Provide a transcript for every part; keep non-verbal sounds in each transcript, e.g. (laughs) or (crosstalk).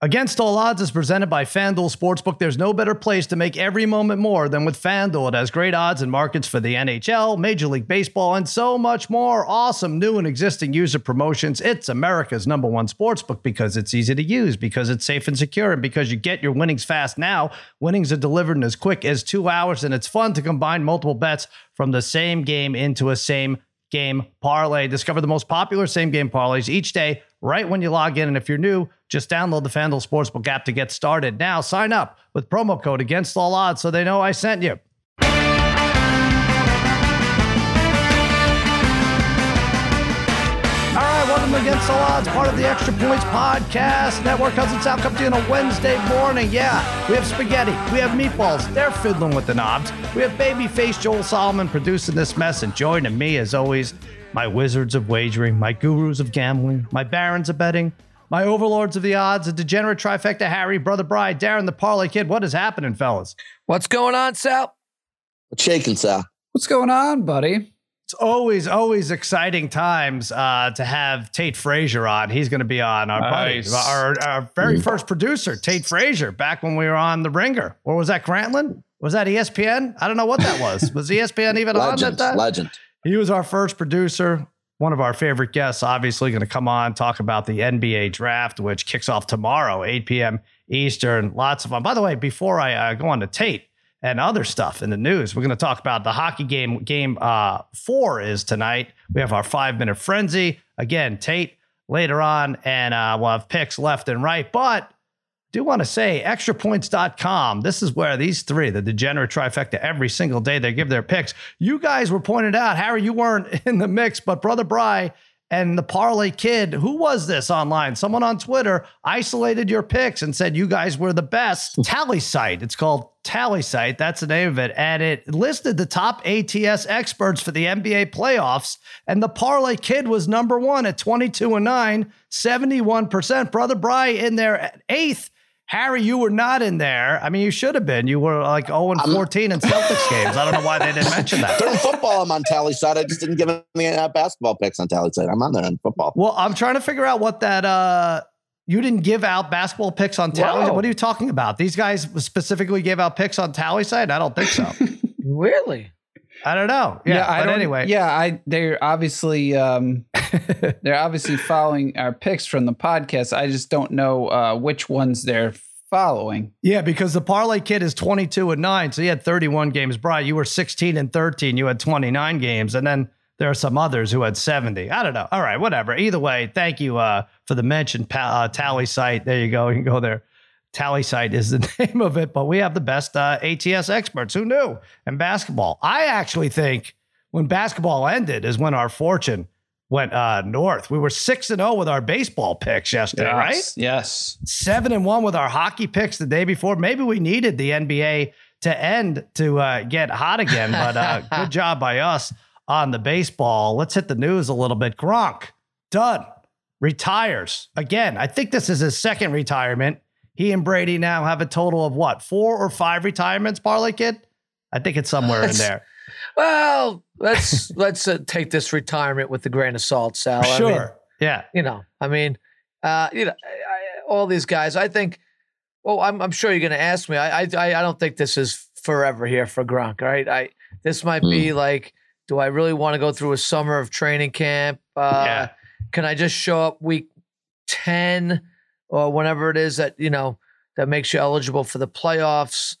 Against All Odds is presented by FanDuel Sportsbook. There's no better place to make every moment more than with FanDuel. It has great odds and markets for the NHL, Major League Baseball, and so much more. Awesome new and existing user promotions. It's America's number one sportsbook because it's easy to use, because it's safe and secure, and because you get your winnings fast now. Winnings are delivered in as quick as two hours, and it's fun to combine multiple bets from the same game into a same game parlay. Discover the most popular same game parlays each day right when you log in. And if you're new, just download the FanDuel Sportsbook app to get started. Now sign up with promo code against all odds so they know I sent you. All right, welcome to Against All Odds, part of the Extra Points Podcast Network. Cousins out come to you on a Wednesday morning. Yeah, we have spaghetti, we have meatballs. They're fiddling with the knobs. We have babyface Joel Solomon producing this mess, and joining me as always, my wizards of wagering, my gurus of gambling, my barons of betting, my overlords of the odds, a degenerate trifecta Harry, brother Bride, Darren the Parlay Kid. What is happening, fellas? What's going on, Sal? What's shaking, Sal? What's going on, buddy? It's always, always exciting times uh, to have Tate Frazier on. He's going to be on our Nice. buddy, our, our very first producer, Tate Frazier, back when we were on The Ringer. Or was that Grantland? Was that ESPN? I don't know what that was. Was ESPN even on at that time? legend. He was our first producer, one of our favorite guests, obviously going to come on, talk about the NBA draft, which kicks off tomorrow, 8 p.m. Eastern. Lots of fun. By the way, before I uh, go on to Tate and other stuff in the news, we're going to talk about the hockey game. Game uh, four is tonight. We have our five minute frenzy. Again, Tate later on, and uh, we'll have picks left and right. But do want to say extrapoints.com. This is where these three, the degenerate trifecta, every single day they give their picks. You guys were pointed out, Harry, you weren't (laughs) in the mix, but Brother Bry and the Parlay Kid, who was this online? Someone on Twitter isolated your picks and said you guys were the best. Hmm. TallySight. It's called TallySight. That's the name of it. And it listed the top ATS experts for the NBA playoffs. And the Parlay Kid was number one at 22 and 9, 71%. Brother Bry in there at eighth. Harry, you were not in there. I mean, you should have been. You were like 0 and 14 in Celtics (laughs) games. I don't know why they didn't mention that. During football, I'm on TallySight. I just didn't give any uh, basketball picks on TallySight. I'm on there on football. Well, I'm trying to figure out what that uh you didn't give out basketball picks on tally. Whoa. What are you talking about? These guys specifically gave out picks on TallySight? I don't think so. (laughs) Really? I don't know. Yeah, I but don't- anyway. Yeah, I they're obviously um (laughs) they're obviously following our picks from the podcast. I just don't know uh which ones they're following. Yeah, because the parlay kid is 22 and 9, so he had 31 games. Brian, you were 16 and 13. You had 29 games, and then there are some others who had 70. I don't know. All right, whatever. Either way, thank you uh, for the mention. Pa- uh, TallySight. There you go. You can go there. TallySight is the (laughs) name of it, but we have the best uh, ATS experts. Who knew? And basketball. I actually think when basketball ended is when our fortune went uh, north. We were six and zero with our baseball picks yesterday, right? Yes, Yes. seven and one with our hockey picks the day before. Maybe we needed the NBA to end to uh, get hot again, but uh, (laughs) good job by us on the baseball. Let's hit the news a little bit. Gronk, done, retires again. I think this is his second retirement. He and Brady now have a total of what, four or five retirements, Parlay Kid? I think it's somewhere in there. Well, let's (laughs) let's uh, take this retirement with a grain of salt, Sal. I mean, Sure. yeah. you know, I mean, uh, you know, I, I, all these guys. I think. Well, I'm I'm sure you're going to ask me. I, I I I don't think this is forever here for Gronk. All right, I this might be like, do I really want to go through a summer of training camp? Uh, Yeah. Can I just show up week ten or whenever it is that you know that makes you eligible for the playoffs?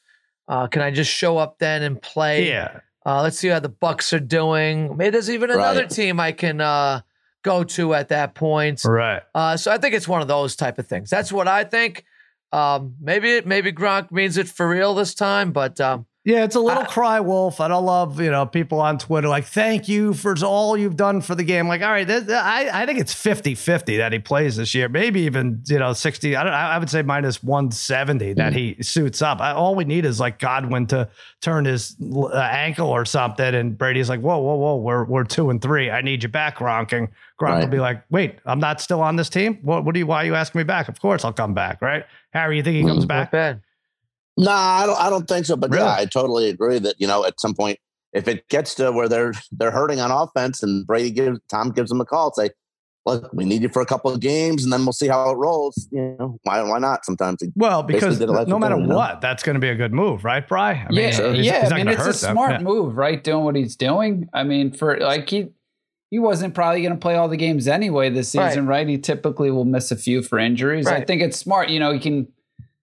Uh, can I just show up then and play? Yeah. Uh, let's see how the Bucks are doing. Maybe there's even another Right. team I can uh, go to at that point. Right. Uh, so I think it's one of those type of things. That's what I think. Um, maybe it, maybe Gronk means it for real this time, but um, Yeah, it's a little I- cry wolf. I don't love, you know, people on Twitter like, thank you for all you've done for the game. Like, all right, this, I, I think it's 50 50 that he plays this year. Maybe even, you know, 60. I, don't, I would say minus 170 that he suits up. I, all we need is like Godwin to turn his uh, ankle or something. And Brady's like, whoa, whoa, whoa, we're, we're two and three. I need you back, Gronk. And Gronk will be like, wait, I'm not still on this team? What, what do you, why are you asking me back? Of course I'll come back, right? Harry, you think he comes Mm, back? Not bad. No, I don't. I don't think so. But Really? yeah, I totally agree that you know at some point, if it gets to where they're they're hurting on offense, and Brady gives Tom gives them a call, say, look, we need you for a couple of games, and then we'll see how it rolls. You know, why why not? Sometimes Well, because did a lot no matter them, you know? what, that's going to be a good move, right, Bry? I yeah, he's- yeah. he's I mean, it's a them. smart Yeah. move, right? Doing what he's doing. I mean, for like he he wasn't probably going to play all the games anyway this season, right? He typically will miss a few for injuries. I think it's smart. You know, he can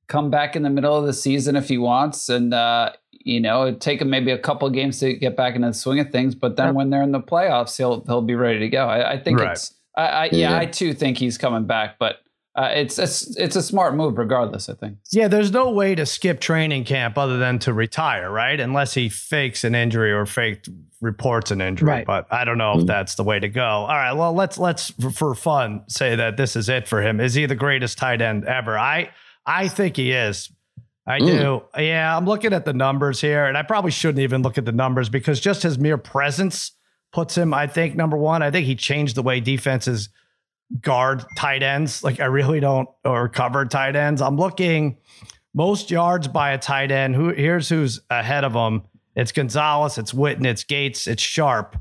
come back in the middle of the season if he wants, and uh, you know, it'd take him maybe a couple of games to get back into the swing of things. But then Yep. when they're in the playoffs, he'll he'll be ready to go. I, I think Right. it's. I, I yeah, Yeah. I too think he's coming back, but uh, it's it's it's a smart move regardless. I think. Yeah, there's no way to skip training camp other than to retire, right? Unless he fakes an injury or faked reports an injury. Right. But I don't know if Mhm. that's the way to go. All right, well, let's let's for- for fun say that this is it for him. Is he the greatest tight end ever? I I think he is. I Mm. do. Yeah, I'm looking at the numbers here, and I probably shouldn't even look at the numbers because just his mere presence puts him, I think, number one. I think he changed the way defenses guard tight ends. Like I really don't or cover tight ends. I'm looking most yards by a tight end. Who here's who's ahead of him. It's Gonzalez, it's Witten, it's Gates, it's Sharpe.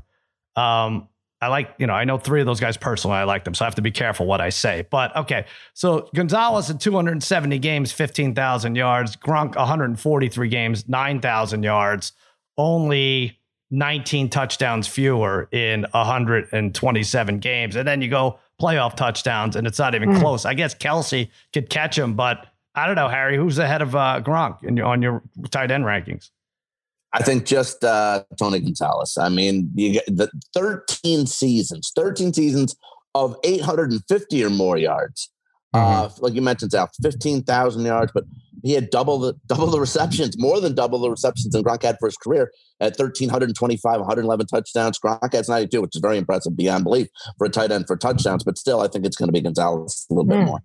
Um, I like, you know, I know three of those guys personally. I like them, so I have to be careful what I say. But okay, so Gonzalez in 270 games, 15,000 yards. Gronk 143 games, 9,000 yards. Only 19 touchdowns fewer in 127 games. And then you go playoff touchdowns, and it's not even Mm. close. I guess Kelce could catch him, but I don't know, Harry. Who's ahead of uh, Gronk in your, on your tight end rankings? I think just uh, Tony Gonzalez. I mean, you get the 13 seasons, 13 seasons of 850 or more yards. Uh, like you mentioned, Sal, 15,000 yards, but he had double the double the receptions, more than double the receptions than Gronk had for his career at 1,325, 111 touchdowns. Gronk has 92, which is very impressive beyond belief for a tight end for touchdowns. But still, I think it's going to be Gonzalez a little bit Hmm. more.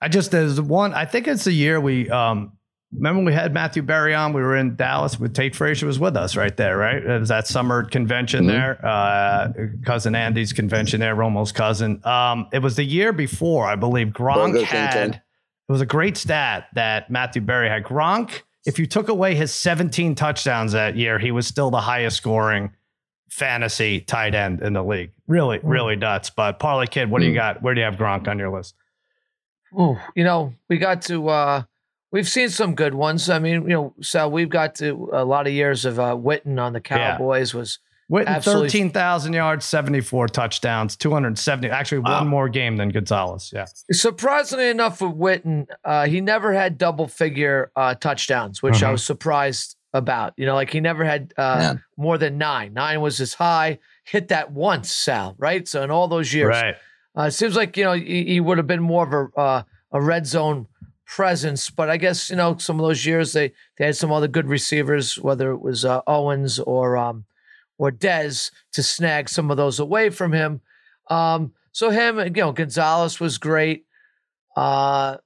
I just there's one. I think it's the year we um remember we had Matthew Berry on. We were in Dallas with Tate Frazier was with us right there, right? It was that summer convention Mhm. there, uh, cousin Andy's convention there, Romo's cousin. Um, it was the year before, I believe. Gronk Burger King had. King. It was a great stat that Matthew Berry had. Gronk, if you took away his 17 touchdowns that year, he was still the highest scoring fantasy tight end in the league. Really, really nuts. But Parlay Kid, what do you Mm. got? Where do you have Gronk on your list? Ooh, you know, we got to uh we've seen some good ones. I mean, you know, Sal, we've got to a lot of years of uh Witten on the Yeah. Cowboys was Witten, Absolutely. 13,000 yards, 74 touchdowns, 270. Actually, Wow. one more game than Gonzalez. Yeah. surprisingly enough with Witten, uh he never had double figure uh touchdowns, which I Mhm. was surprised about. You know, like he never had uh Man. more than 9. 9 was his high. Hit that once, Sal, right? So in all those years. Right. Uh, it seems like you know he, he would have been more of a uh, a red zone presence, but I guess you know some of those years they they had some other good receivers, whether it was uh, Owens or um or Dez to snag some of those away from him. Um, so him, you know, Gonzalez was great. Uh,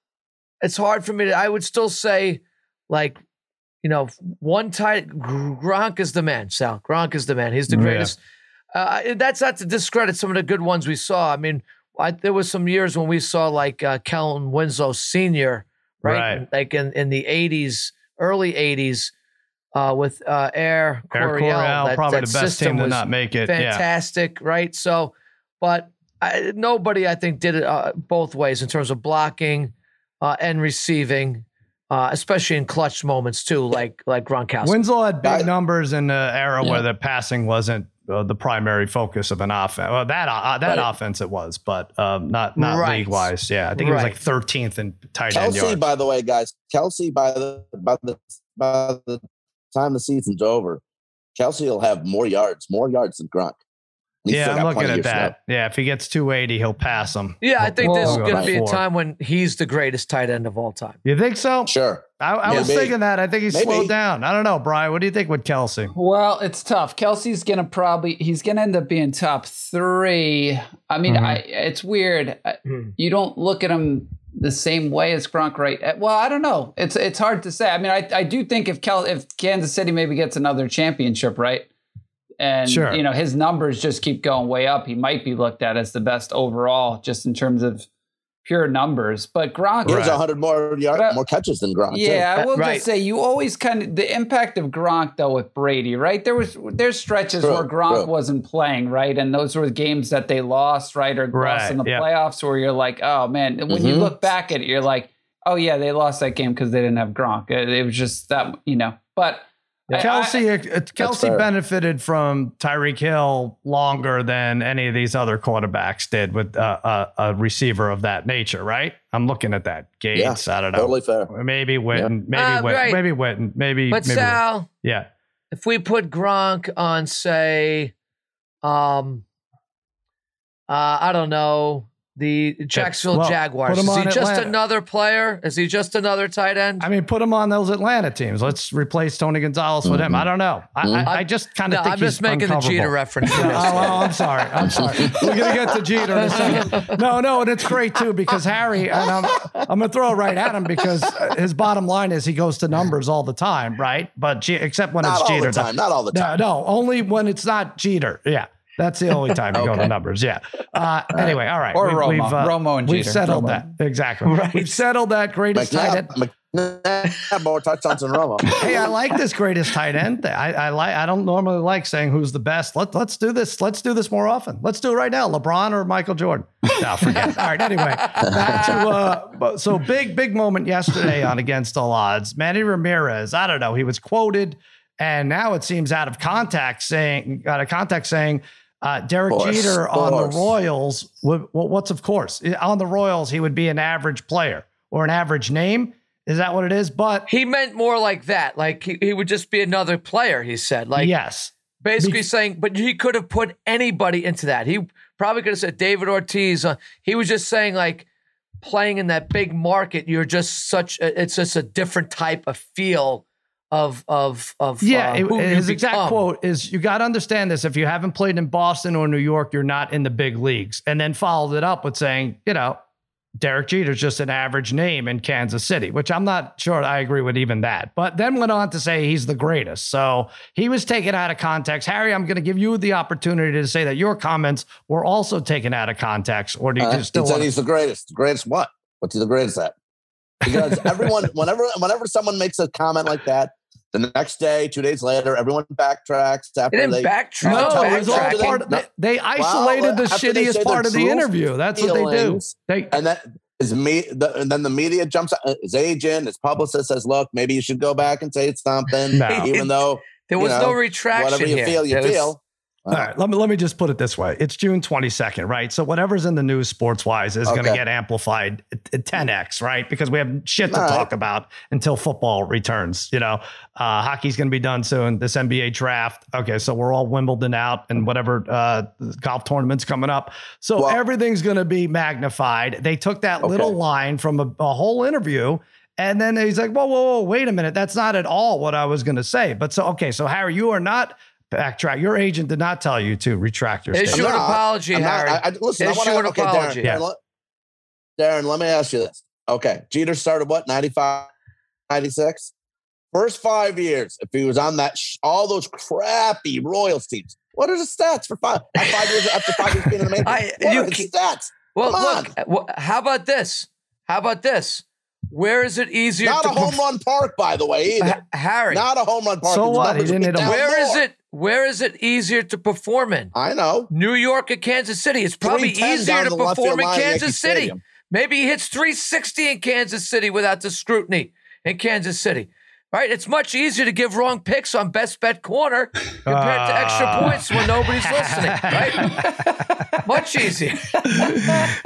it's hard for me to. I would still say, like, you know, one tight Gronk is the man. Sal Gronk is the man. He's the Yeah. greatest. Uh, that's not to discredit some of the good ones we saw. I mean, I, there was some years when we saw like uh, Kellen Winslow Senior, right? Right. Like in, in the '80s, early '80s, uh, with uh, Air Eric Coryell. Coryell, that- probably that the best team to not make it. Yeah. fantastic, right? So, but I, nobody, I think, did it uh, both ways in terms of blocking uh, and receiving, uh, especially in clutch moments too, like like Gronkowski. Winslow had big numbers in the era Yeah. where the passing wasn't uh, the primary focus of an offense. Well, that uh, that Right. offense it was, but um, not not Right. league wise. Yeah, I think it was like 13th in tight end Kelce, yards. by the way, guys, Kelce, by the by the by the time the season's over, Kelce will have more yards, more yards than Gronk. He's yeah, I'm looking at years left. that. Yeah, if he gets 280, he'll pass him. yeah, I think Well, there's Well, going to be a time when he's the greatest tight end of all time. You think so? Sure. I, I was Maybe. thinking that. I think he's Maybe. slowed down. I don't know, Brian. What do you think with Kelce? Well, it's tough. Kelce's gonna probably he's gonna end up being top three. I mean, Mhm. I it's weird. I- Hmm. You don't look at him the same way as Gronk, right? Uh, Well, I don't know. It's it's hard to say. I mean, I, I do think if Kel if Kansas City maybe gets another championship, right? And Sure. you know his numbers just keep going way up. He might be looked at as the best overall, just in terms of pure numbers. But Gronk, He has Right. 100 more yard, But, more catches than Gronk. too. yeah, I will Right. just say you always kind of the impact of Gronk though with Brady, right? There was there's stretches True, where Gronk true. wasn't playing, right, and those were games that they lost, right, or Right, lost in the yeah. playoffs, where you're like, oh man, when you Mhm. look back at it, you're like, oh yeah, they lost that game because they didn't have Gronk. It, it was just that, you know, but. I- I- Kelce, uh, Kelce benefited from Tyreek Hill longer than any of these other quarterbacks did with uh, a, a receiver of that nature, right? I'm looking at that. Gates, I don't know. Totally fair. Maybe Witten, maybe Uh, Witten, right. maybe Witten, maybe. But maybe Witten. Sal, yeah. if we put Gronk on, say, um, uh, I don't know, the Jacksonville well, Jaguars, is he on just another player? Is he just another tight end? I mean, put him on those Atlanta teams. Let's replace Tony Gonzalez with him. I don't know. I, Mhm. I, I just kind no, of think I'm he's just making the uncoverable. Jeter reference. oh, I'm sorry. I'm sorry. We're gonna get to Jeter in a second. No, no, and it's great too because Harry and I'm I'm gonna throw it right at him because uh, his bottom line is he goes to numbers all the time, right? But G- except when Not it's all Jeter. the time. Not all the No, time. no, only when it's not Jeter. Yeah. That's the only time you go to numbers. Yeah. Uh, anyway, all right. Or We've- Romo. we've, uh, Romo and We've Jeter. settled Romo. that. Exactly. (laughs) Right. We've settled that greatest tight end. McNabb, McNabb more touchdowns than Romo. (laughs) hey, I like this greatest tight end. I, I like. I don't normally like saying who's the best. Let Let's do this. Let's do this more often. Let's do it right now. LeBron or Michael Jordan. No, (laughs) forget. All right. Anyway, back to uh, so big big moment yesterday on Against All Odds. Manny Ramirez. I don't know. He was quoted, and now it seems out of context saying out of context saying. Uh, Derek Course, Jeter on the. Royals. Well, what's of course on the Royals? He would be an average player or an average name. Is that what it is? But he meant more like that. Like he, he would just be another player, he said. Like yes, basically Be- saying, but he could have put anybody into that. He probably could have said David Ortiz. Uh, he was just saying like playing in that big market, you're just such. It's just a different type of feel of of of Yeah, uh, it- who you his exact become. quote is you got to understand this. If you haven't played in Boston or New York, you're not in the big leagues. And then followed it up with saying, you know, Derek Jeter's just an average name in Kansas City, which I'm not sure I agree with even that. But then went on to say he's the greatest. So he was taken out of context. Harry, I'm going to give you the opportunity to say that your comments were also taken out of context. Or do you Uh, just still he said want he's the greatest. Greatest what? What's he the greatest at? Because everyone, (laughs) whenever whenever someone makes a comment like that, the next day, two days later, everyone backtracks He after didn't they backtrack. no, No, it was all part of, they, they isolated the after they say shittiest part of the interview. That's what they do. They and then his me, the, and then the media jumps. uh, His agent, his publicist says, "Look, maybe you should go back and say something, (laughs) No. even though There you was know, no retraction whatever you here. feel, you There was- feel." All right, let me let me just put it this way: it's June twenty second, right? So whatever's in the news, sports wise, is going to get amplified ten x, right? Because we have shit to All right. talk about until football returns. You know, uh, hockey's going to be done soon. This NBA draft, okay, so we're all Wimbledon out, and whatever uh, golf tournaments coming up. So Well- everything's going to be magnified. They took that little line from a, a whole interview. And then he's like, whoa, whoa, whoa, wait a minute. That's not at all what I was going to say. But so, okay, so Harry, you are not backtrack. Your agent did not tell you to retract your Issue statement. an apology, I'm not- Harry. I, I, listen, I Issue wanna, an okay, apology. Darren, Yeah. let, Darren, let me ask you this. Okay, Jeter started what 95, 96? First five years, if he was on that, sh- all those crappy Royals teams, what are the stats for five, uh, five years after five years being in the major? (laughs) I- What you are the stats? Well, Come look. uh, wh- How about this? How about this? Where is it easier Not to a home perf- run park, by the way, either. Ha- Harry? Not a home run park. So what? He didn't hit a- down where is more. it? Where is it easier to perform in? I know. New York or Kansas City? It's probably easier to perform in line at Yankee Kansas City. Stadium. Maybe he hits 360 in Kansas City without the scrutiny in Kansas City. Right? It's much easier to give wrong picks on best bet corner compared to extra Ah. points when nobody's listening. Right? (laughs) much easier.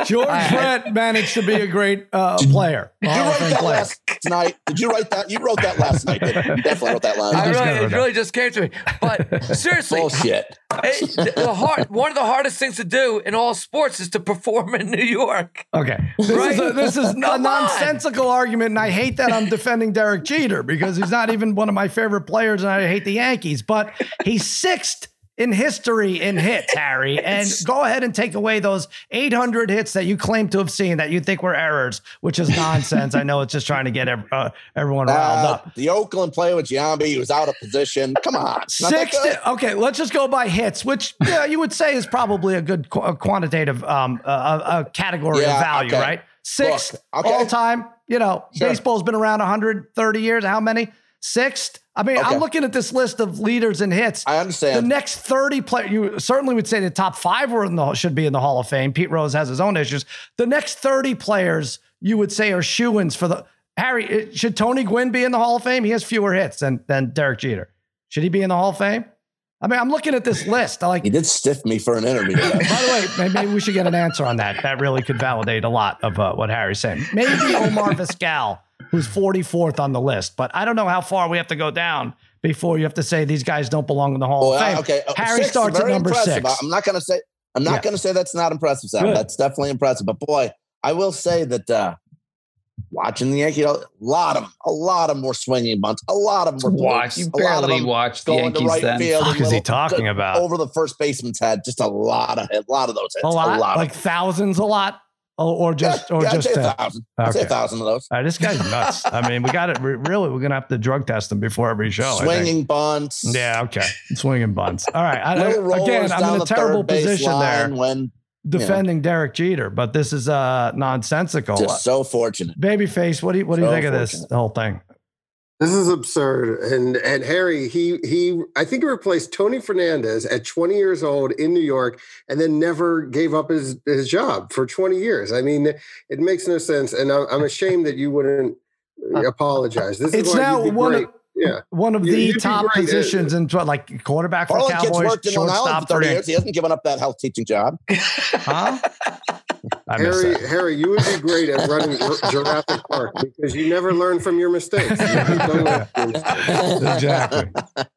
George Brett managed to be a great uh, player. Did you Hall of write that player. last night? Did you write that? You wrote that last night. You? you definitely wrote that last night. really, it really just came to me. But seriously, Bullshit. (laughs) it- the hard, one of the hardest things to do in all sports is to perform in New York. Okay. This is, a, this is a Come on. nonsensical argument, and I hate that I'm defending Derek Jeter because he's not even one of my favorite players, and I hate the Yankees, but he's sixth in history in hits, Harry. (laughs) And go ahead and take away those 800 hits that you claim to have seen that you think were errors, which is nonsense. I know it's just trying to get ev- uh, everyone riled Uh, up. the Oakland play with Giambi, he was out of position. Come on. Six. Okay, let's just go by hits, which yeah, you would say is probably a good qu- a quantitative um, uh, a, a category of value, okay. right? Sixth Look, okay. all time. You know, Sure. baseball's been around 130 years. How many? Sixth. I mean, Okay. I'm looking at this list of leaders and hits. I understand. The next 30 players, you certainly would say the top five were in the should be in the Hall of Fame. Pete Rose has his own issues. The next 30 players you would say are shoo-ins for the Harry. Should Tony Gwynn be in the Hall of Fame? He has fewer hits than than Derek Jeter. Should he be in the Hall of Fame? I mean, I'm looking at this list. I like he did stiff me for an interview. (laughs) by the way, maybe we should get an answer on that. That really could validate a lot of uh, what Harry's saying. Maybe Omar (laughs) Vizquel, who's 44th on the list, but I don't know how far we have to go down before you have to say these guys don't belong in the Hall Well, of Fame. okay. uh, Harry six, starts at number impressive. six. I'm not going to say. I'm not Yeah. going to say that's not impressive, Sam. Good. That's definitely impressive. But boy, I will say that uh, watching the Yankees, a lot of them, a lot of them were swinging bunts. A lot of them were Watch. blokes, You a barely them watched the Yankees right then. field. fuck is he little- talking about? Over the first baseman's head, just a lot of a lot of those hits. a lot, of like them. thousands, a lot, or, or just, yeah, or yeah, just. I'd say uh, a thousand. I'd say a thousand of those. all right, this guy's nuts. I mean, we got it. Really, we're gonna have to drug test him before every show. Swinging bunts. Yeah. Okay. Swinging bunts. All right. I, again, I'm in a terrible position there. When defending Derek Jeter, but this is uh nonsensical. just so fortunate. Babyface, what do you what do you So think of this whole thing? This is absurd. And and Harry, he he I think he replaced Tony Fernandez at 20 years old in New York and then never gave up his his job for 20 years. I mean, it makes no sense. And I'm, I'm ashamed that you wouldn't (laughs) apologize. This It's is why now one great. of yeah. one of You- the you'd top great. positions in what, like quarterback for Harlan Kid's Cowboys, worked in Long shortstop, for 30 thirty. years. He hasn't given up that health teaching job. (laughs) Huh? I Harry, that. Harry, you would be great at running Jurassic Park because you never learn from your mistakes. You don't learn from your mistakes. exactly.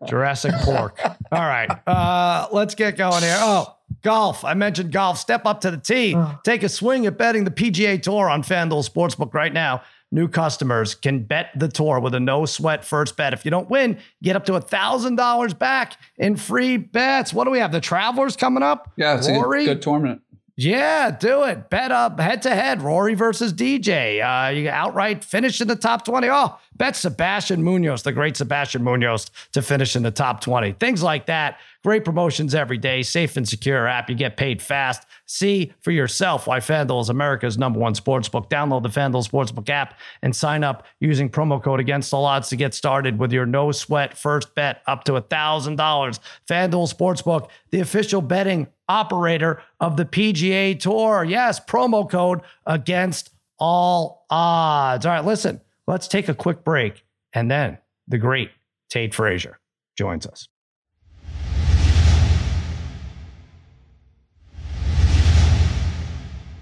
Jurassic Pork. All right. Uh, let's get going here. Oh, golf. I mentioned golf. Step up to the tee. Take a swing at betting the PGA Tour on FanDuel Sportsbook right now. New customers can bet the tour with a no sweat first bet. If you don't win, get up to a $1,000 back in free bets. What do we have? The Travelers coming up? Yeah, it's a Rory? good, good tournament. Yeah, do it. Bet up head to head. Rory versus DJ. Uh, you outright finish in the top 20. Oh, bet Sebastian Munoz, the great Sebastian Munoz, to finish in the top 20. Things like that. Great promotions every day. Safe and secure app. You get paid fast. See for yourself why FanDuel is America's number one sportsbook. Download the FanDuel Sportsbook app and sign up using promo code against all odds to get started with your no sweat first bet up to $1,000. FanDuel Sportsbook, the official betting operator of the PGA Tour. Yes, promo code against all odds. All right, listen, let's take a quick break. And then the great Tate Frazier joins us.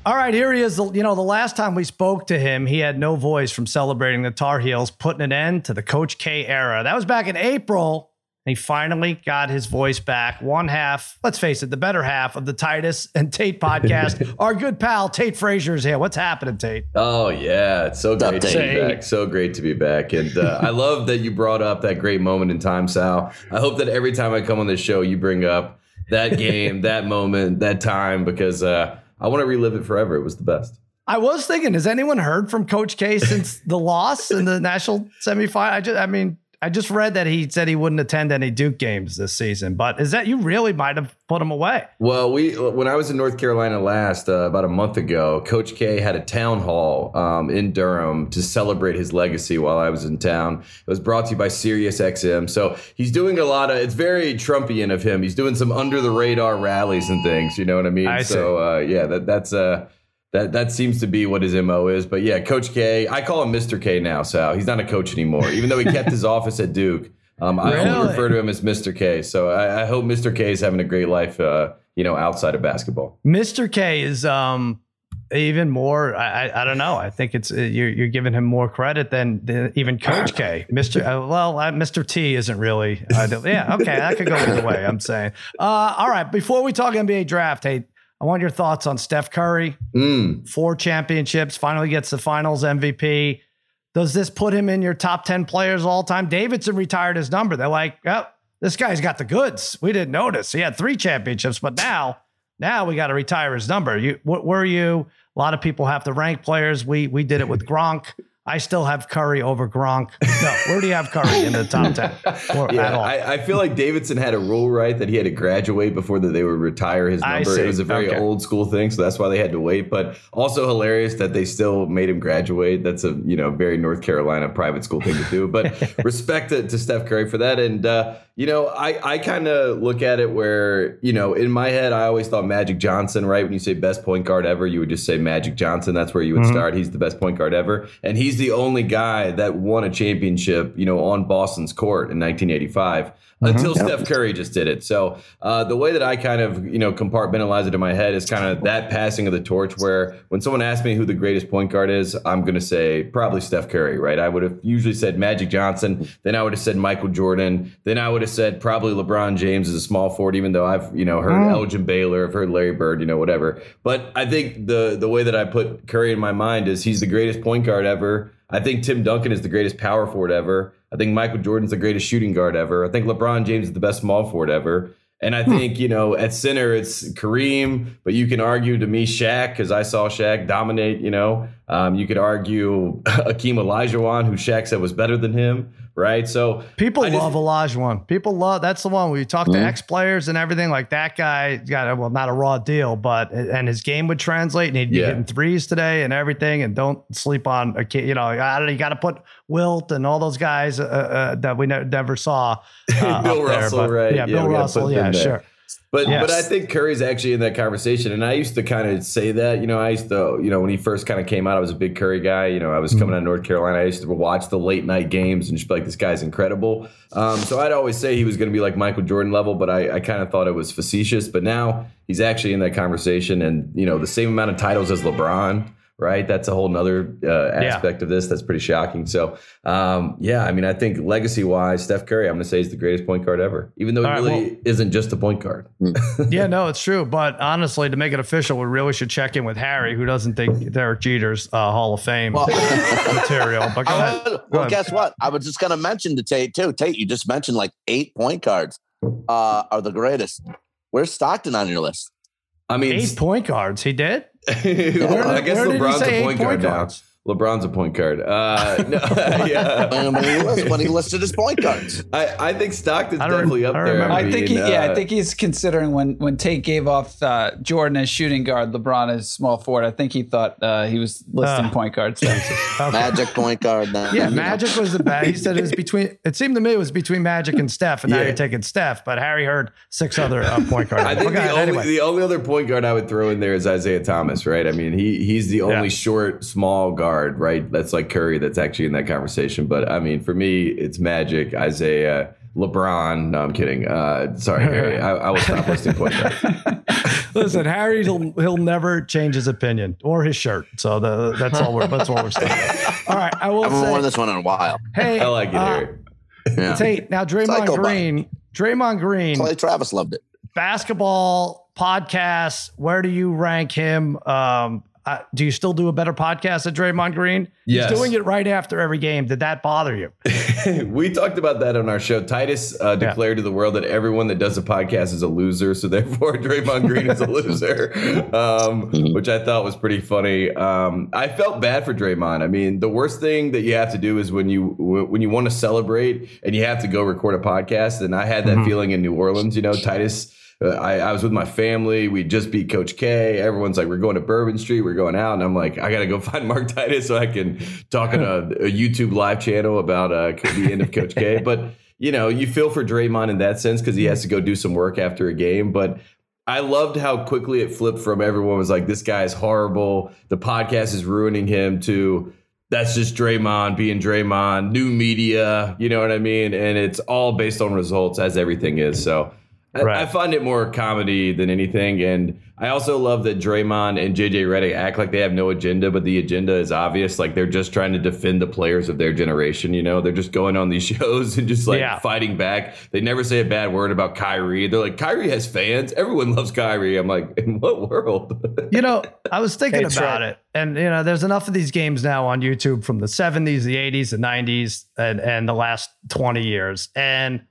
All right, here he is. You know, the last time we spoke to him, he had no voice from celebrating the Tar Heels, putting an end to the Coach K era. That was back in April. And he finally got his voice back. One half, let's face it, the better half of the Titus and Tate podcast. (laughs) Our good pal, Tate Frazier, is here. What's happening, Tate? Oh yeah, it's so great to Update. be back. So great to be back, and uh, I (laughs) love that you brought up that great moment in time, Sal. I hope that every time I come on this show, you bring up that game, (laughs) that moment, that time, because uh, I want to relive it forever. It was the best. I was thinking, has anyone heard from Coach K since the loss in the national semifinal? I just, I mean, I just read that he said he wouldn't attend any Duke games this season. But is that you really might have put him away? Well, we when I was in North Carolina last uh, about a month ago, Coach K had a town hall um, in Durham to celebrate his legacy while I was in town. It was brought to you by Sirius XM. So he's doing a lot of. It's very Trumpian of him. He's doing some under the radar rallies and things. You know what I mean? I so uh, yeah, that that's uh, that that seems to be what his mo is. But yeah, Coach K. I call him Mr. K now. Sal. He's not a coach anymore, even though he kept his (laughs) office at Duke. Um, I Really? only refer to him as Mr. K. So I, I hope Mr. K is having a great life. Uh, you know, outside of basketball. Mr. K is um even more. I I, I don't know. I think it's uh, you're you're giving him more credit than, than even Coach K. (laughs) Mr. Uh, well, uh, Mr. T isn't really. Yeah, okay, that could go either way. I'm saying. Uh, all right. Before we talk NBA draft, hey, I want your thoughts on Steph Curry. Mm. four championships, finally gets the finals MVP. Does this put him in your top 10 players all time? Davidson retired his number. They're like, oh, this guy's got the goods. We didn't notice. He had three championships, but now, now we got to retire his number. You, wh- were you? A lot of people have to rank players. We we did it with Gronk. I still have Curry over Gronk. No, where do you have Curry in the top ten? Or at Yeah, all? I, I feel like Davidson had a rule right that he had to graduate before that they would retire his number. It was a very Okay. old school thing, so that's why they had to wait. But also hilarious that they still made him graduate. That's a you know very North Carolina private school thing to do. But (laughs) respect to, to Steph Curry for that. And uh, you know, I I kind of look at it where you know in my head I always thought Magic Johnson. Right when you say best point guard ever, you would just say Magic Johnson. That's where you would Mhm. start. He's the best point guard ever, and he's the only guy that won a championship. You know, on Boston's court in 1985 until Yep. Steph Curry just did it. So uh, the way that I kind of you know compartmentalize it in my head is kind of that passing of the torch. Where when someone asks me who the greatest point guard is, I'm going to say probably Steph Curry. Right? I would have usually said Magic Johnson. Then I would have said Michael Jordan. Then I would have said probably LeBron James as a small forward. Even though I've you know heard Mm. Elgin Baylor, I've heard Larry Bird, you know whatever. But I think the the way that I put Curry in my mind is he's the greatest point guard ever. I think Tim Duncan is the greatest power forward ever. I think Michael Jordan's the greatest shooting guard ever. I think LeBron James is the best small forward ever. And I think, you know, at center, it's Kareem, but you can argue to me Shaq, because I saw Shaq dominate, you know. Um, you could argue (laughs) Akeem Olajuwon, who Shaq said was better than him, right? So People I just- love Olajuwon. People love that's the one. We talk to Mhm. ex players and everything like that guy got a, well not a raw deal, but and his game would translate and he'd be Yeah. getting threes today and everything. And don't sleep on a kid. You know, I don't. You got to put Wilt and all those guys uh, uh, that we ne- never saw. (laughs) Uh, Bill up there, Russell, but- right? Yeah, Yeah, Bill we gotta Russell. Yeah, sure. there. But Yes. but I think Curry's actually in that conversation, and I used to kind of say that. You know, I used to you know when he first kind of came out, I was a big Curry guy. You know, I was Mm-hmm. coming out of North Carolina. I used to watch the late night games and just be like, this guy's incredible. Um, so I'd always say he was going to be like Michael Jordan level, but I, I kind of thought it was facetious. But now he's actually in that conversation, and you know the same amount of titles as LeBron. Right, that's a whole nother uh, Yeah. aspect of this that's pretty shocking. So, um, yeah, I mean, I think legacy-wise, Steph Curry, I'm going to say he's the greatest point guard ever, even though he All right, really well- isn't just a point guard. (laughs) yeah, no, it's true. But honestly, to make it official, we really should check in with Harry, who doesn't think Derek Jeter's uh, Hall of Fame Well- (laughs) material. But go ahead. was- Go well, ahead. guess what? I was just going to mention to Tate too. Tate, you just mentioned like eight point guards uh, are the greatest. Where's Stockton on your list? I mean, Eight point guards. He did. (laughs) well, I guess LeBron's a point guard now. Guards? LeBron's a point guard. Uh, (laughs) no, (laughs) yeah. when, he list, when he listed his point guards. I, I think Stockton's I definitely up I there. I think he, yeah, uh, I think he's considering when when Tate gave off uh, Jordan as shooting guard, LeBron as small forward. I think he thought uh, he was listing Uh. point guards. there. (laughs) Okay. Magic point guard. Then, Yeah, you know. Magic was the best. He said it was between. It seemed to me it was between Magic and Steph, and now Yeah. you're taking Steph. But Harry heard six other uh, point guards. I think Okay, the only anyway. the only other point guard I would throw in there is Isiah Thomas, right? I mean, he he's the only Yeah. short, small guard, right? That's like Curry. That's actually in that conversation. But I mean, for me, it's Magic, Isiah, LeBron. No, I'm kidding. Uh, sorry, Harry. I, I will stop listing point guards. (laughs) Listen, Harry, he'll he'll never change his opinion or his shirt. So the, that's all. We're, that's what we're saying. All right, I will. I will haven't worn this one in a while. Hey, I like it, uh, Harry. Yeah. Tate, now Draymond Psycho Green, Draymond Green, Clay Travis loved it. basketball podcast. Where do you rank him? Um, uh, do you still do a better podcast than Draymond Green? Yes. He's doing it right after every game. Did that bother you? (laughs) we talked about that on our show. Titus uh, Yeah. declared to the world that everyone that does a podcast is a loser, so (laughs) therefore Draymond Green is a loser, (laughs) um, which I thought was pretty funny. Um, I felt bad for Draymond. I mean, the worst thing that you have to do is when you when you want to celebrate and you have to go record a podcast. And I had that Mhm. feeling in New Orleans. You know, Titus. Uh, I, I was with my family. We just beat Coach K. Everyone's like, "We're going to Bourbon Street. We're going out." And I'm like, "I got to go (laughs) find Mark Titus so I can talk on a, a YouTube live channel about uh, the end of Coach K." (laughs) But you know, you feel for Draymond in that sense because he has to go do some work after a game. But I loved how quickly it flipped from everyone was like, "This guy's horrible. The podcast is ruining him." To that's just Draymond being Draymond. New media, you know what I mean? And it's all based on results, as everything is. So. I- Right. I find it more comedy than anything. And I also love that Draymond and JJ Redick act like they have no agenda, but the agenda is obvious. Like they're just trying to defend the players of their generation. You know, they're just going on these (laughs) shows and just like Yeah. fighting back. They never say a bad word about Kyrie. They're like, Kyrie has fans. Everyone loves Kyrie. I'm like, in what world? (laughs) You know, I was thinking That's about right. it, and you know, there's enough of these games now on YouTube from the 70s, the 80s, the 90s, and and the last 20 years, and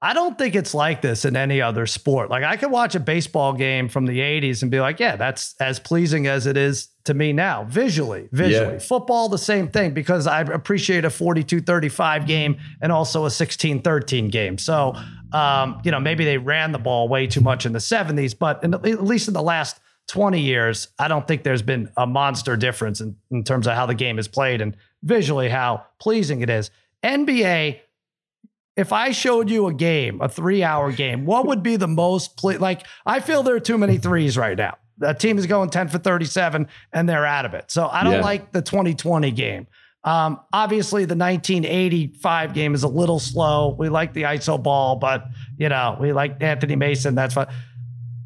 I don't think it's like this in any other sport. Like I could watch a baseball game from the 80s and be like, yeah, that's as pleasing as it is to me now, visually. Visually. Yeah. Football, the same thing, because I appreciate a 42 35 game and also a 16 13 game. So, um, you know, maybe they ran the ball way too much in the 70s, but in at least in the last 20 years, I don't think there's been a monster difference in, in terms of how the game is played and visually how pleasing it is. NBA, if I showed you a game, a three hour game, what would be the most ple- like? I feel there are too many threes right now. The team is going 10 for 37 and they're out of it. So I don't Yeah. like the 2020 game. Um, obviously, the 1985 game is a little slow. We like the ISO ball, but you know, we like Anthony Mason. That's fine.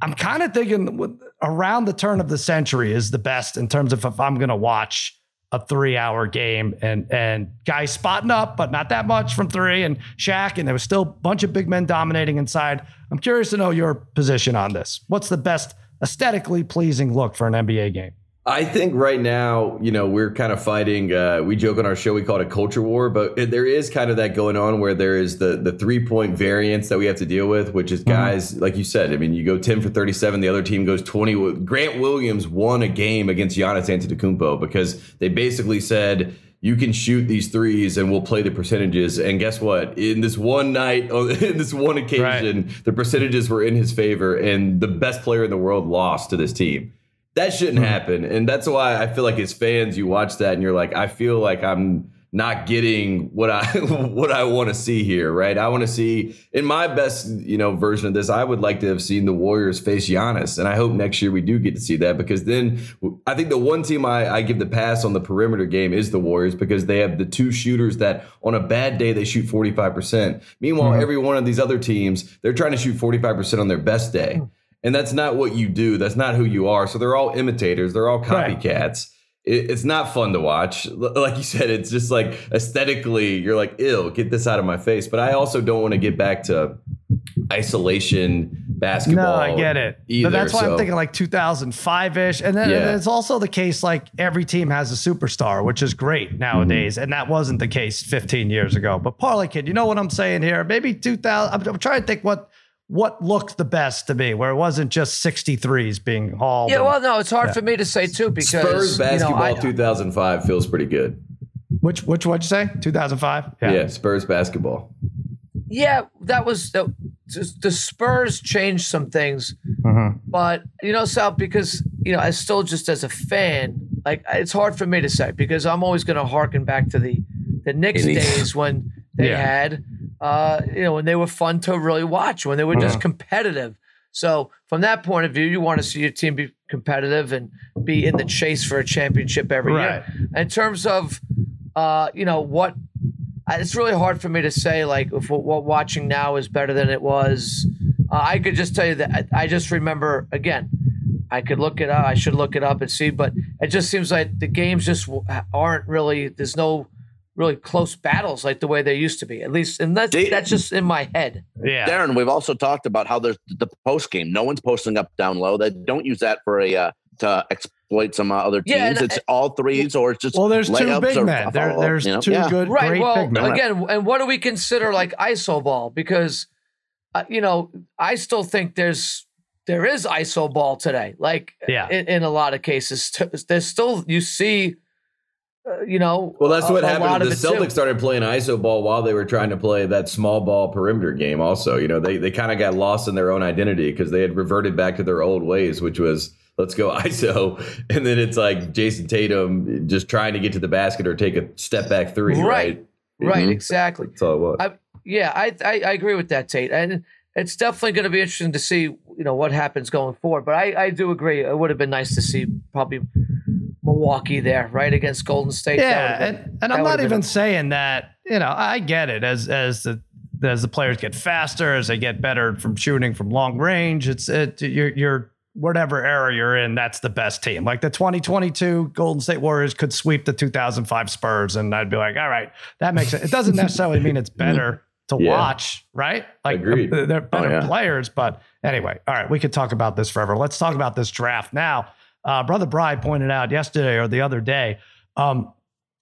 I'm kind of thinking around the turn of the century is the best in terms of if I'm going to watch a three hour game and and guys spotting up, but not that much from three and Shaq, and there was still a bunch of big men dominating inside. I'm curious to know your position on this. What's the best aesthetically pleasing look for an NBA game? I think right now, you know, we're kind of fighting. Uh, we joke on our show, we call it a culture war, but there is kind of that going on where there is the the three point variance that we have to deal with, which is guys, like you said. I mean, you go ten for thirty seven, the other team goes twenty. Grant Williams won a game against Giannis Antetokounmpo because they basically said. You can shoot these threes, and we'll play the percentages. And guess what? In this one night, (laughs) in this one occasion, the percentages were in his favor, and the best player in the world lost to this team. That shouldn't Hmm. happen. And that's why I feel like as fans, you watch that and you're like, I feel like I'm not getting what I (laughs) what I want to see here, right? I want to see in my best, you know, version of this, I would like to have seen the Warriors face Giannis. And I hope next year we do get to see that because then I think the one team I, I give the pass on the perimeter game is the Warriors because they have the two shooters that on a bad day they shoot 45%. Meanwhile, Mhm. every one of these other teams, they're trying to shoot 45% on their best day. And that's not what you do. That's not who you are. So they're all imitators. They're all copycats. It, it's not fun to watch. Like you said, it's just like aesthetically, you're like, ew, get this out of my face. But I also don't want to get back to isolation basketball. No, I get it. Either, but that's why so- I'm thinking like 2005 ish. And then Yeah. it's also the case like every team has a superstar, which is great nowadays. Mm-hmm. And that wasn't the case 15 years ago. But Parlay Kid, you know what I'm saying here? Maybe 2000. I'm, I'm trying to think what what looked the best to me, where it wasn't just 63s being hauled. Yeah, well, no, it's hard Yeah. for me to say too because Spurs you know, basketball I- 2005 feels pretty good. which which what'd you say? 2005. Yeah. yeah. Spurs basketball. yeah, that was the, the Spurs changed some things, Mhm. but you know, Sal, because you know, I still just as a fan, like it's hard for me to say because I'm always going to harken back to the the Knicks days when they (laughs) Yeah. had, uh, you know, when they were fun to really watch, when they were just competitive. So from that point of view, you want to see your team be competitive and be in the chase for a championship every Right. year. In terms of, uh, you know, what it's really hard for me to say like if what, what watching now is better than it was. Uh, I could just tell you that I, I just remember again. I could look it up. I should look it up and see, but it just seems like the games just aren't really. There's no really close battles like the way they used to be. At least, and that's They- that's just in my head. Yeah. Darren, we've also talked about how there's the post game. No one's posting up down low. They don't use that for a uh, to exploit some uh, other teams. Yeah, and it's all threes or it's just Well, there's two big men. There, there's you know? two Yeah. good, right. great well, big men. again, and what do we consider like ISO ball? Because, uh, you know, I still think there's there is ISO ball today. Like, Yeah. in, in a lot of cases, there's still you see, you know. Well, that's what a happened. of The it too. Celtics started playing ISO ball while they were trying to play that small ball perimeter game. Also, you know, they they kind of got lost in their own identity because they had reverted back to their old ways, which was let's go (laughs) ISO, and then it's like Jayson Tatum just trying to get to the basket or take a step back three. Right, Right. Right. Mhm. Exactly. That's all it was. I- Yeah, I, I I agree with that, Tate, and it's definitely going to be interesting to see you know what happens going forward. But I I do agree. It would have been nice to see probably Milwaukee there, right against Golden State. Yeah, been- and, and I'm not even a- saying that. You know, I get it as as the as the players get faster, as they get better from shooting from long range. It's it you're you're whatever era you're in, that's the best team. Like the 2022 Golden State Warriors could sweep the 2005 Spurs, and I'd be like, all right, that makes it. It doesn't necessarily mean it's (laughs) mm-hmm. better to Yeah. watch, right? Like um, Agreed. they're they're better yeah. players, but anyway, all right, we could talk about this forever. Let's talk about this draft now. Uh, Brother Bry pointed out yesterday or the other day. Um,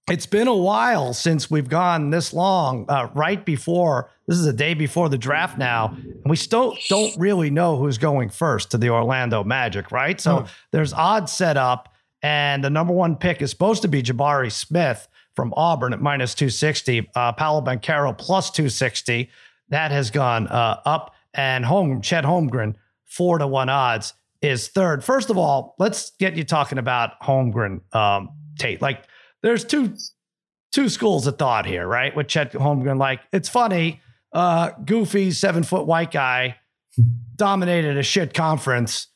it's been a while since we've gone this long. Uh, right before this is a day before the draft now, and we still don't really know who's going first to the Orlando Magic. Right, so Hmm. there's odds set up, and the number one pick is supposed to be Jabari Smith from Auburn at minus two sixty. Uh, Paolo Banchero plus two sixty. That has gone uh, up, and home Chet Holmgren four to one odds is third. First of all, let's get you talking about Holmgren, um, Tate. Like, there's two two schools of thought here, right? With Chet Holmgren, like it's funny, uh, goofy seven foot white guy dominated a shit conference.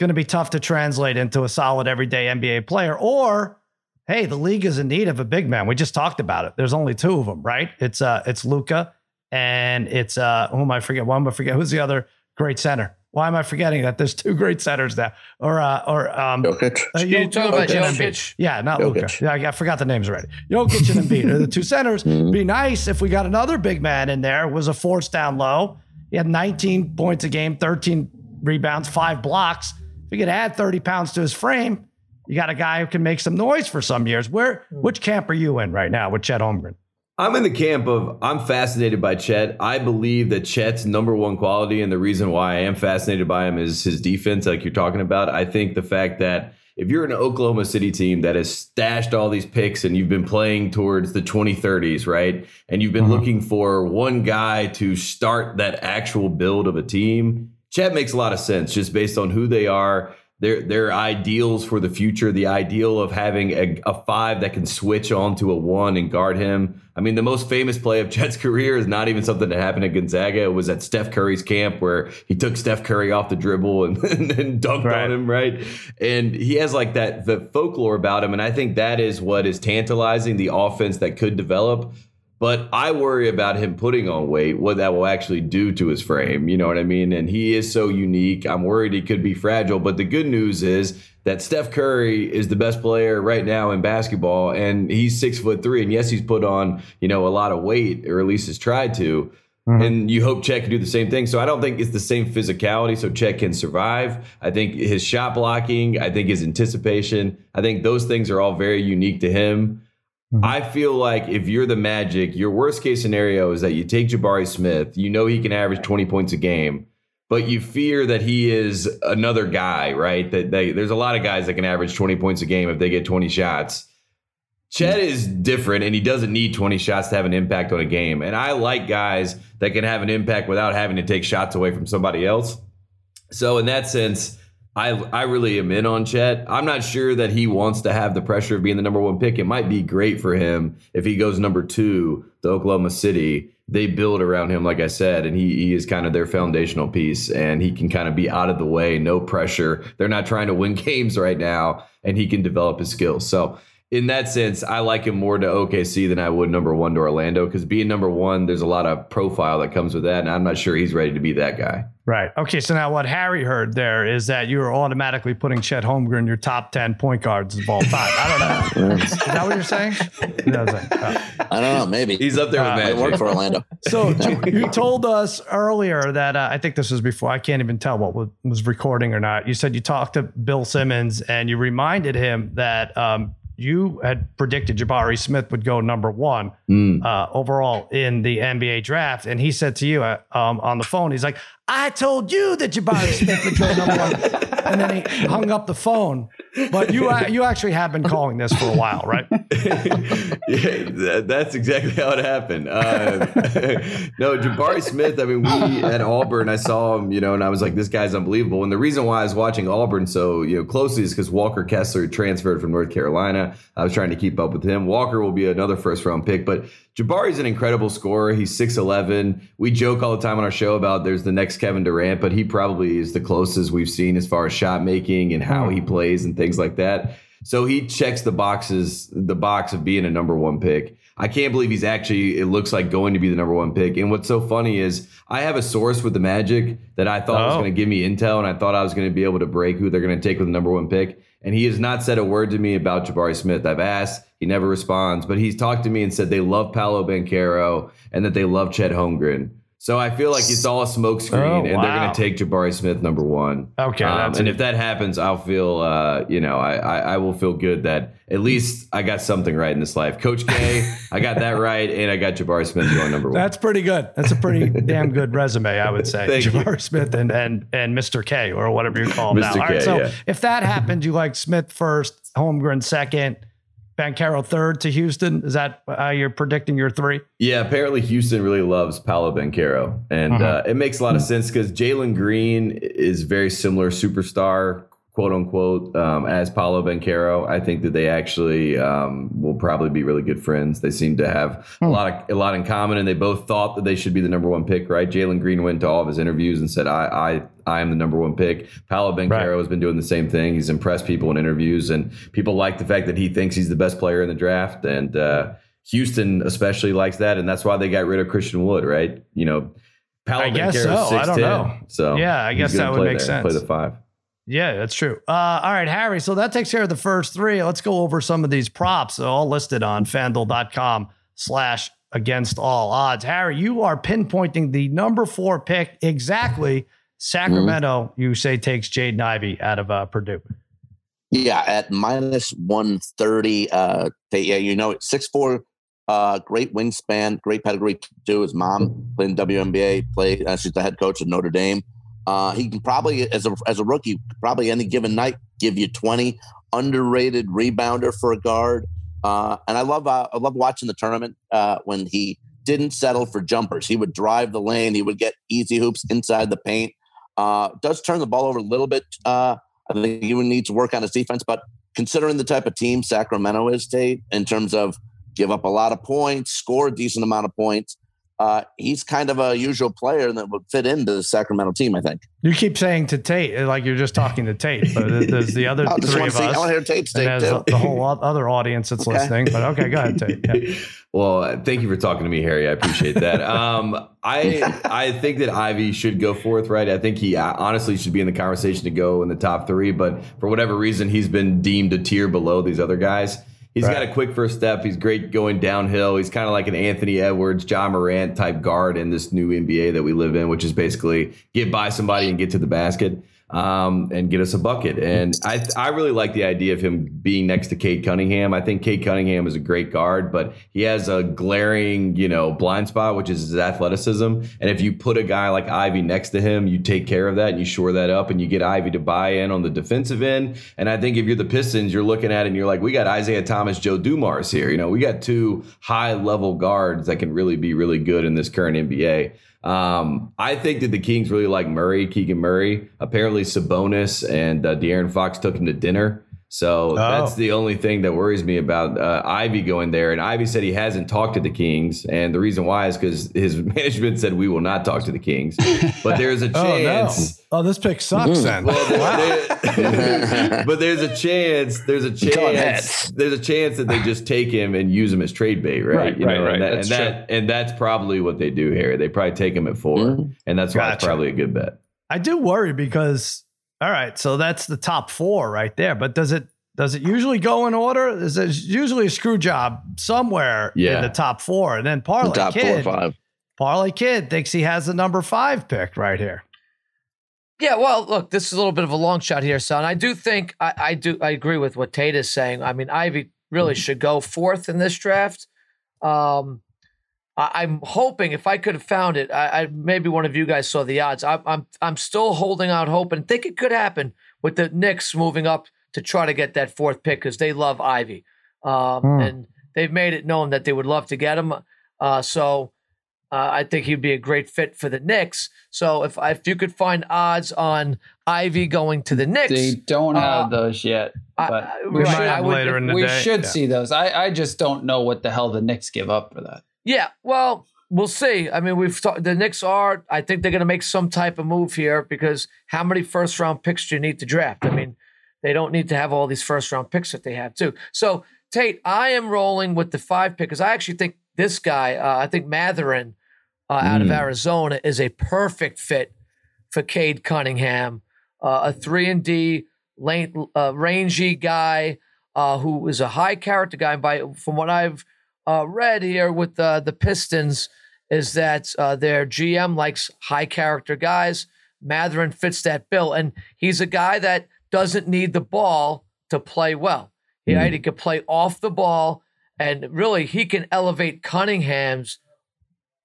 Going to be tough to translate into a solid everyday NBA player. Or, hey, the league is in need of a big man. We just talked about it. There's only two of them, right? It's uh, it's Luca and it's uh, who am I forget? One, but forget? Who's the other great center? Why am I forgetting that there's two great centers there. Or uh, or um, Jokic. uh, You're talking about Jokic and Embiid. Jokic? Yeah, not Jokic. Luka. Yeah, I- I forgot the names already. Jokic and Embiid are the two centers. (laughs) Mhm. Be nice if we got another big man in there. Was a force down low. He had 19 points a game, 13 rebounds, five blocks. If you could add 30 pounds to his frame, you got a guy who can make some noise for some years. Where which camp are you in right now with Chet Holmgren? I'm in the camp of I'm fascinated by Chet. I believe that Chet's number one quality, and the reason why I am fascinated by him is his defense, like you're talking about. I think the fact that if you're an Oklahoma City team that has stashed all these picks and you've been playing towards the 2030s, right? And you've been Mhm. looking for one guy to start that actual build of a team, Chet makes a lot of sense just based on who they are their their ideals for the future, the ideal of having a, a five that can switch onto a one and guard him. I mean, the most famous play of (laughs) Chet's career is not even something that happened at Gonzaga. It was at Steph Curry's camp where he took Steph Curry off the dribble and, (laughs) and then dunked Right. on him, right? And he has like that the folklore about him, and I think that is what is tantalizing the offense that could develop. But I worry about him putting on weight, what that will actually do to his frame. You know what I mean? And he is so unique. I'm worried he could be fragile. But the good news is that Steph Curry is the best player right now in basketball, and he's six foot three. And yes, he's put on you know a lot of weight, or at least has tried to. Mm-hmm. And you hope Chet can do the same thing. So I don't think it's the same physicality, so Chet can survive. I think his shot blocking, I think his anticipation, I think those things are all very unique to him. Mm-hmm. I feel like if you're the Magic, your worst case scenario is that you take Jabari Smith. You know he can average 20 points a game, but you fear that he is another guy, right? That they, there's a lot of guys that can average 20 points a game if they get 20 shots. Chet mm-hmm. is different and he doesn't need 20 shots to have an impact on a game. And I like guys that can have an impact without having to take shots away from somebody else. So in that sense, I I really am in on Chet. I'm not sure that he wants to have the pressure of being the number one pick. It might be great for him if he goes number two to Oklahoma City. They build around him, like I said, and he, he is kind of their foundational piece, and he can kind of be out of the way, no pressure. They're not trying to win (laughs) games right now, and he can develop his skills. So in that sense, I like him more to OKC than I would number one to Orlando because being number one, there's a lot of profile that comes with that, and I'm not sure he's ready to be that guy. Right. Okay. So now what Harry heard there is that you were automatically putting Chet Holmgren in your top 10 point guards of all time. I don't know. (laughs) Is that what you're saying? No, I like, oh. I don't know. Maybe He's up there Uh, with it Magic. worked for Orlando. (laughs) So you, you told us earlier that uh, I think this was before. I can't even tell what was, was recording or not. You said you talked to Bill Simmons and you reminded him that um, you had predicted Jabari Smith would go number one Mm. uh, overall in the NBA draft, and he said to you uh, um, on the phone, he's like, "I told you that Jabari Smith would go number one," (laughs) and then he hung up the phone. But you uh, you actually have been calling this for a while, right? (laughs) yeah, that, that's exactly how it happened. Uh, (laughs) no, Jabari Smith. I mean, we at Auburn, I saw him, you know, and I was like, this guy's unbelievable. And the reason why I was watching Auburn so you know closely is because Walker Kessler transferred from North Carolina. I was trying to keep up with him. Walker will be another first round pick, but Jabari's an incredible scorer. He's six eleven. We joke all the time on our show about there's the next Kevin Durant, but he probably is the closest we've seen as far as shot making and how he plays and things like that. So he checks the boxes, the box of being a number one pick. I can't believe he's actually, it looks like going to be the number one pick. And what's so funny is I have a source with the Magic that I thought was Oh. going to give me intel and I thought I was going to be able to break who they're going to take with the number one pick. And he has not said a word to me about Jabari Smith. I've asked, he never responds, but he's talked to me and said they love Paolo Banchero and that they love Chet Holmgren. So I feel like it's all a smokescreen, Oh, and they're going to take Jabari Smith number one. Okay, Um, and if that happens, I'll feel, uh, you know, I, I I will feel good that at least I got something right in this life. Coach K, I got that right, and I got Jabari Smith going number one. That's pretty good. That's a pretty (laughs) damn good resume, I would say. Thank you. Jabari Smith and, and and Mr. K or whatever you call him now. Mr. All right, so yeah. if that happened, you like Smith first, Holmgren second, Banchero third to Houston. Is that how you're predicting your three? Yeah, apparently Houston really loves Paolo Banchero, and Mhm. uh, it makes a lot of sense because Jalen Green is very similar superstar, quote unquote, um, as Paolo Banchero. I think that they actually um, will probably be really good friends. They seem to have a Hmm. lot of a lot in common, and they both thought that they should be the number one pick. Right? Jalen Green went to all of his interviews and said, "I I I am the number one pick." Paolo Banchero Right. has been doing the same thing. He's impressed people in interviews, and people like the fact that he thinks he's the best player in the draft, and. Uh, Houston especially likes that, and that's why they got rid of Christian Wood, right? You know, Paolo I guess so. I don't know. So Yeah, I guess that would make there, sense. Play the five. Yeah, that's true. Uh, all right, Harry. So that takes care of the first three. Let's go over some of these props. All listed on fanduel.com slash against all odds. Harry, you are pinpointing the number four pick exactly. Sacramento, you say, takes Jaden Ivey out of uh, Purdue. Yeah, at minus 130. Uh, they, yeah, you know, it's 6'4, uh, great wingspan, great pedigree too. His mom played in WNBA, played, uh, she's the head coach at Notre Dame. Uh, he can probably, as a, as a rookie, probably any given night give you 20. Underrated rebounder for a guard. Uh, and I love, uh, I love watching the tournament uh, when he didn't settle for jumpers. He would drive the lane. He would get easy hoops inside the paint. Uh, does turn the ball over a little bit. Uh, I think he would need to work on his defense, but considering the type of team Sacramento is, Tate, in terms of give up a lot of points, score a decent amount of points, uh, he's kind of a usual player that would fit into the Sacramento team, I think. You keep saying to Tate, like you're just talking to Tate, but there's the other (laughs) I three of to see, I want us. to hear Tate's And take there's too. the, the whole other audience that's Okay. listening. But okay, go ahead, Tate. Yeah. (laughs) Well, uh, thank you for talking to me, Harry. I appreciate that. (laughs) um, I I think that Ivey should go fourth, right? I think he uh, honestly should be in the conversation to go in the top three, but for whatever reason, he's been deemed a tier below these other guys. He's Right. got a quick first step. He's great going downhill. He's kind of like an Anthony Edwards, Ja Morant type guard in this new NBA that we live in, which is basically get by somebody and get to the basket um, and get us a bucket. And I I really like the idea of him being next to Cade Cunningham. I think Cade Cunningham is a great guard, but he has a glaring, you know, blind spot, which is his athleticism. And if you put a guy like Ivey next to him, you take care of that and you shore that up and you get Ivey to buy in on the defensive end. And I think if you're the Pistons, you're looking at it and you're like, we got Isiah Thomas, Joe Dumars here. You know, we got two high level guards that can really be really good in this current NBA. Um, I think that the Kings really like Murray, Keegan Murray. Apparently, Sabonis and uh, De'Aaron Fox took him to dinner. So that's the only thing that worries me about uh, Ivey going there. And Ivey said he hasn't talked to the Kings, and the reason why is because his (laughs) management said we will not talk to the Kings. But (laughs) there's a Oh, no. chance. Oh, this pick sucks then. Well, Wow. there- (laughs) but there's a chance. There's a chance. There's a chance that they just take him and use him as trade bait, right? Right, you right, know, right. And, that, That's and that and that's probably what they do here. They probably take him at 4 Mhm. and that's why it's probably a good bet. I do worry because all right, so that's the top four right there. But does it does it usually go in order? Is it usually a screw job somewhere Yeah. in the top four? And then The Parlay top four or Kid, five. Parlay Kid thinks he has the number five pick right here. Yeah, well, look, this is a little bit of a long shot here, son. I do think I, I do I agree with what Tate is saying. I mean, Ivey really should go fourth in this draft. Um, I, I'm hoping if I could have found it, I, I maybe one of you guys saw the odds. I, I'm I'm still holding out hope and think it could happen with the Knicks moving up to try to get that fourth pick because they love Ivey, um, Hmm. and they've made it known that they would love to get him. Uh, so uh, I think he'd be a great fit for the Knicks. So if if you could find odds on Ivey going to the Knicks, They don't have Uh, those yet, but I- We right, might I would- later in the we day. should Yeah. see those. I, I just don't know what the hell the Knicks give up for that. Yeah, well, we'll see. I mean, we've talked. The Knicks are. I think they're going to make some type of move here because how many first round picks do you need to draft? I mean, they don't need to have all these first round picks that they have too. So Tate, I am rolling with the five pick because I actually think this guy. Uh, I think Mathurin uh, out of Mm. Arizona is a perfect fit for Cade Cunningham, uh, a three and D lane, uh, rangy guy uh, who is a high character guy. By from what I've uh, read here with uh, the Pistons, is that uh, their GM likes high character guys. Mathurin fits that bill, and he's a guy that doesn't need the ball to play well. He, right? he can play off the ball, and really he can elevate Cunningham's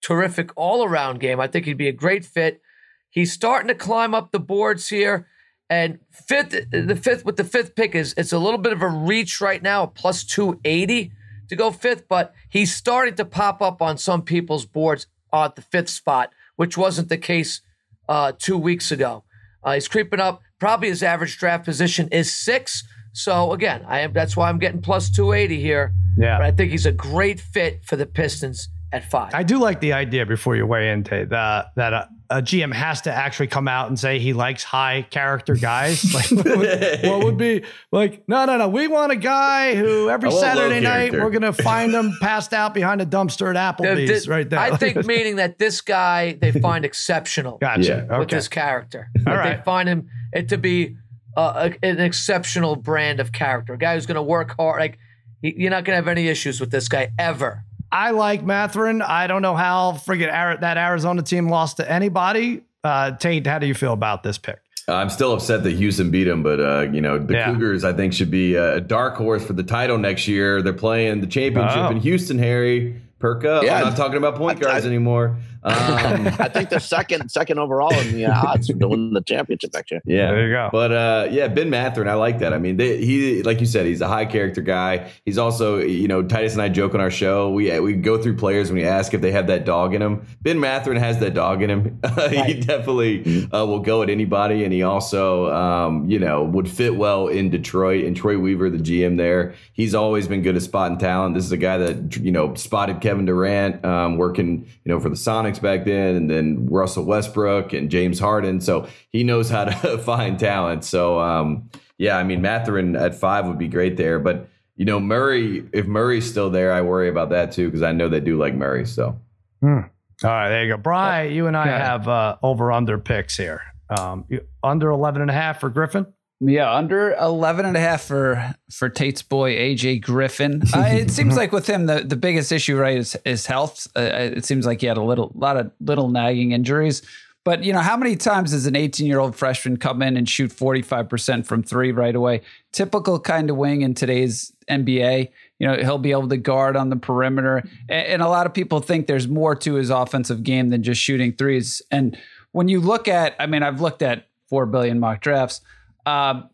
terrific all around game. I think he'd be a great fit. He's starting to climb up the boards here. And fifth, the fifth with the fifth pick is it's a little bit of a reach right now, plus 280 to go fifth, but he's starting to pop up on some people's boards at the fifth spot, which wasn't the case uh, two weeks ago. Uh, he's creeping up. Probably his average draft position is six. So again, I am. That's why I'm getting plus 280 here. Yeah. But I think he's a great fit for the Pistons at five. I do like the idea before you weigh in, Tate, that, that a, a GM has to actually come out and say he likes high character guys. (laughs) Like, what would, what would be like, no, no, no. We want a guy who every I want low Saturday night character. we're going to find him passed out behind a dumpster at (laughs) Applebee's the- right there. I think (laughs) meaning that this guy they find exceptional Gotcha. Yeah. with Okay. his character. All Like, right. They find him it to be uh, a, an exceptional brand of character. A guy who's going to work hard. Like he, you're not going to have any issues with this guy ever. I like Mathurin. I don't know how friggin' that Arizona team lost to anybody. Uh, Tate, how do you feel about this pick? I'm still upset that Houston beat them, but uh, you know the Yeah. Cougars I think should be a dark horse for the title next year. They're playing the championship Oh. in Houston. Harry, perk up. Yeah. I'm not talking about point I- guards I- anymore. Um, (laughs) I think they're second, second overall in the uh, odds to win the championship next year. Yeah, There you go. But uh, yeah, Ben Mathurin, I like that. I mean, they, he, like you said, he's a high character guy. He's also, you know, Titus and I joke on our show. We we go through players when we ask if they have that dog in him. Ben Mathurin has that dog in him. (laughs) he definitely uh, will go at anybody, and he also, um, you know, would fit well in Detroit. And Troy Weaver, the GM there, he's always been good at spotting talent. This is a guy that you know spotted Kevin Durant um, working, you know, for the Sonics back then, and then Russell Westbrook and James Harden. So he knows how to (laughs) find talent. So um, yeah, I mean Mathurin at five would be great there, but you know Murray, if Murray's still there, I worry about that too because I know they do like Murray. So All right, there you go. Bry, you and I Okay. have uh, over under picks here. Um, under 11 and a half for Griffin. Yeah, under 11 and a half for for Tate's boy AJ Griffin. (laughs) Uh, it seems like with him the, the biggest issue right is is health. Uh, it seems like he had a little lot of little nagging injuries. But you know, how many times does an 18-year-old freshman come in and shoot 45% from 3 right away? Typical kind of wing in today's NBA. You know, he'll be able to guard on the perimeter. And, and a lot of people think there's more to his offensive game than just shooting threes. And when you look at, I mean, I've looked at 4 billion mock drafts. Um,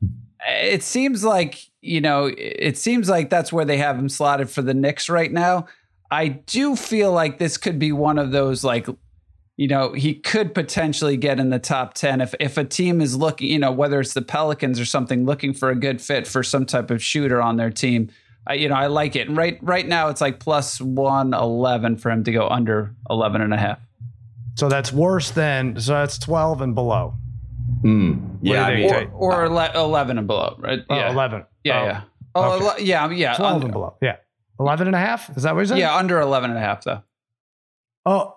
it seems like you know it seems like that's where they have him slotted for the Knicks right now. I do feel like this could be one of those like you know he could potentially get in the top 10 if if a team is looking you know whether it's the Pelicans or something looking for a good fit for some type of shooter on their team. I, you know, I like it. And right right now it's like plus 111 for him to go under 11 and a half. So that's worse than, so that's 12 and below. Mm, yeah, I mean. Or or ele- 11 and below, right? Oh, yeah. 11. Yeah, Oh, yeah. Oh, okay. ele- yeah, yeah. 12 under- and below. Yeah. 11 and a half? Is that what you said? yeah, under 11 and a half though. Oh,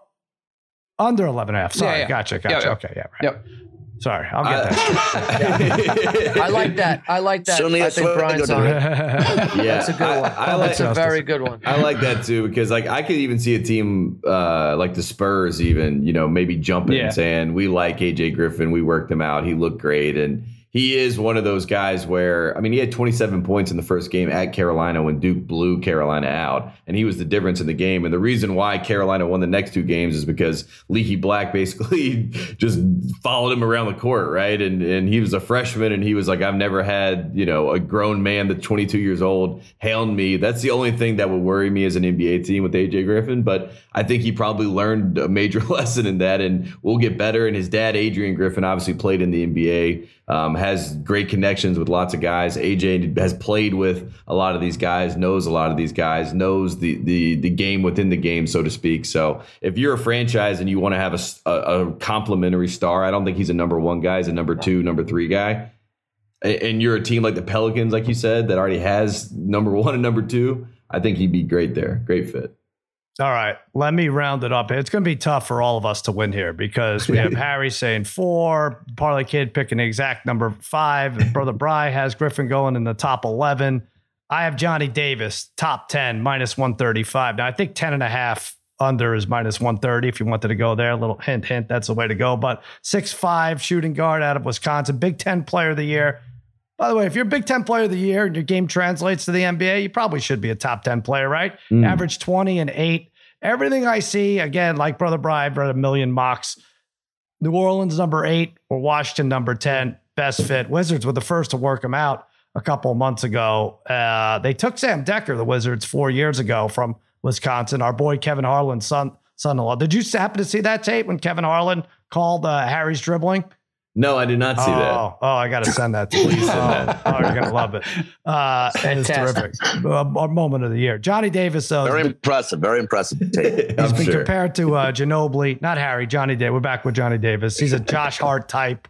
under 11 and a half. Sorry. yeah. Gotcha. Yeah, Gotcha. yeah. Okay. Yeah. Right. Yep. Sorry. I'll get that. (laughs) I, I like that. I like that. Still need I a think Brian's on it. yeah, That's a good I- one. I like That's a very good one. I like that too because like I could even see a team uh, like the Spurs even you know maybe jumping Yeah. and saying we like AJ Griffin we worked him out he looked great and he is one of those guys where I mean he had 27 points in the first game at Carolina when Duke blew Carolina out and he was the difference in the game. And the reason why Carolina won the next two games is because Leaky Black (laughs) basically just followed him around the court right? And and he was a freshman and he was like I've never had you know a grown man that's 22 years old hound me. That's the only thing that would worry me as an NBA team with AJ Griffin but I think he probably learned a major (laughs) lesson in that and will get better. And his dad Adrian Griffin obviously played in the NBA um, has great connections with lots of guys. AJ has played with a lot of these guys, knows a lot of these guys, knows the the the game within the game, so to speak. So if you're a franchise and you want to have a a complimentary star, I don't think he's a number one guy. He's a number two, number three guy. And you're a team like the Pelicans, like you said, that already has number (laughs) one and number two. I think he'd be great there. Great fit. All right, let me round it up. It's going to be tough for all of us to win here because we have (laughs) Harry saying four, Parlay Kid picking the exact number five, and Brother (laughs) Bry has Griffin going in the top 11. I have Johnny Davis, top 10, minus 135. Now, I think 10 and a half under is minus 130 if you wanted to go there. A little hint, hint, that's the way to go. But six-five shooting guard out of Wisconsin, Big Ten player of the year. By the way, if you're a Big Ten player of the year and your game translates to the NBA, you probably should be a top 10 player, right? Mm. Average 20 and eight. Everything I see, again, like Brother Brian, read a million mocks. New Orleans number eight or Washington number 10, best fit. Wizards were the first to work him out a couple of months ago. Uh, they took Sam Dekker, the Wizards, four years ago from Wisconsin. Our boy Kevin Harlan's son, son-in-law. Did you happen to see that tape when Kevin Harlan called uh, Harry's dribbling? No, I did not see oh, that. Oh, I got to send that to you. Please send oh, that. (laughs) oh, you're gonna love it. Uh, it was terrific. A, a moment of the year. Johnny Davis, though, Very impressive. Very impressive tape. (laughs) he's I'm been sure. compared to uh, Ginobili, not Harry, Johnny Davis. We're back with Johnny Davis. He's a Josh (laughs) Hart type.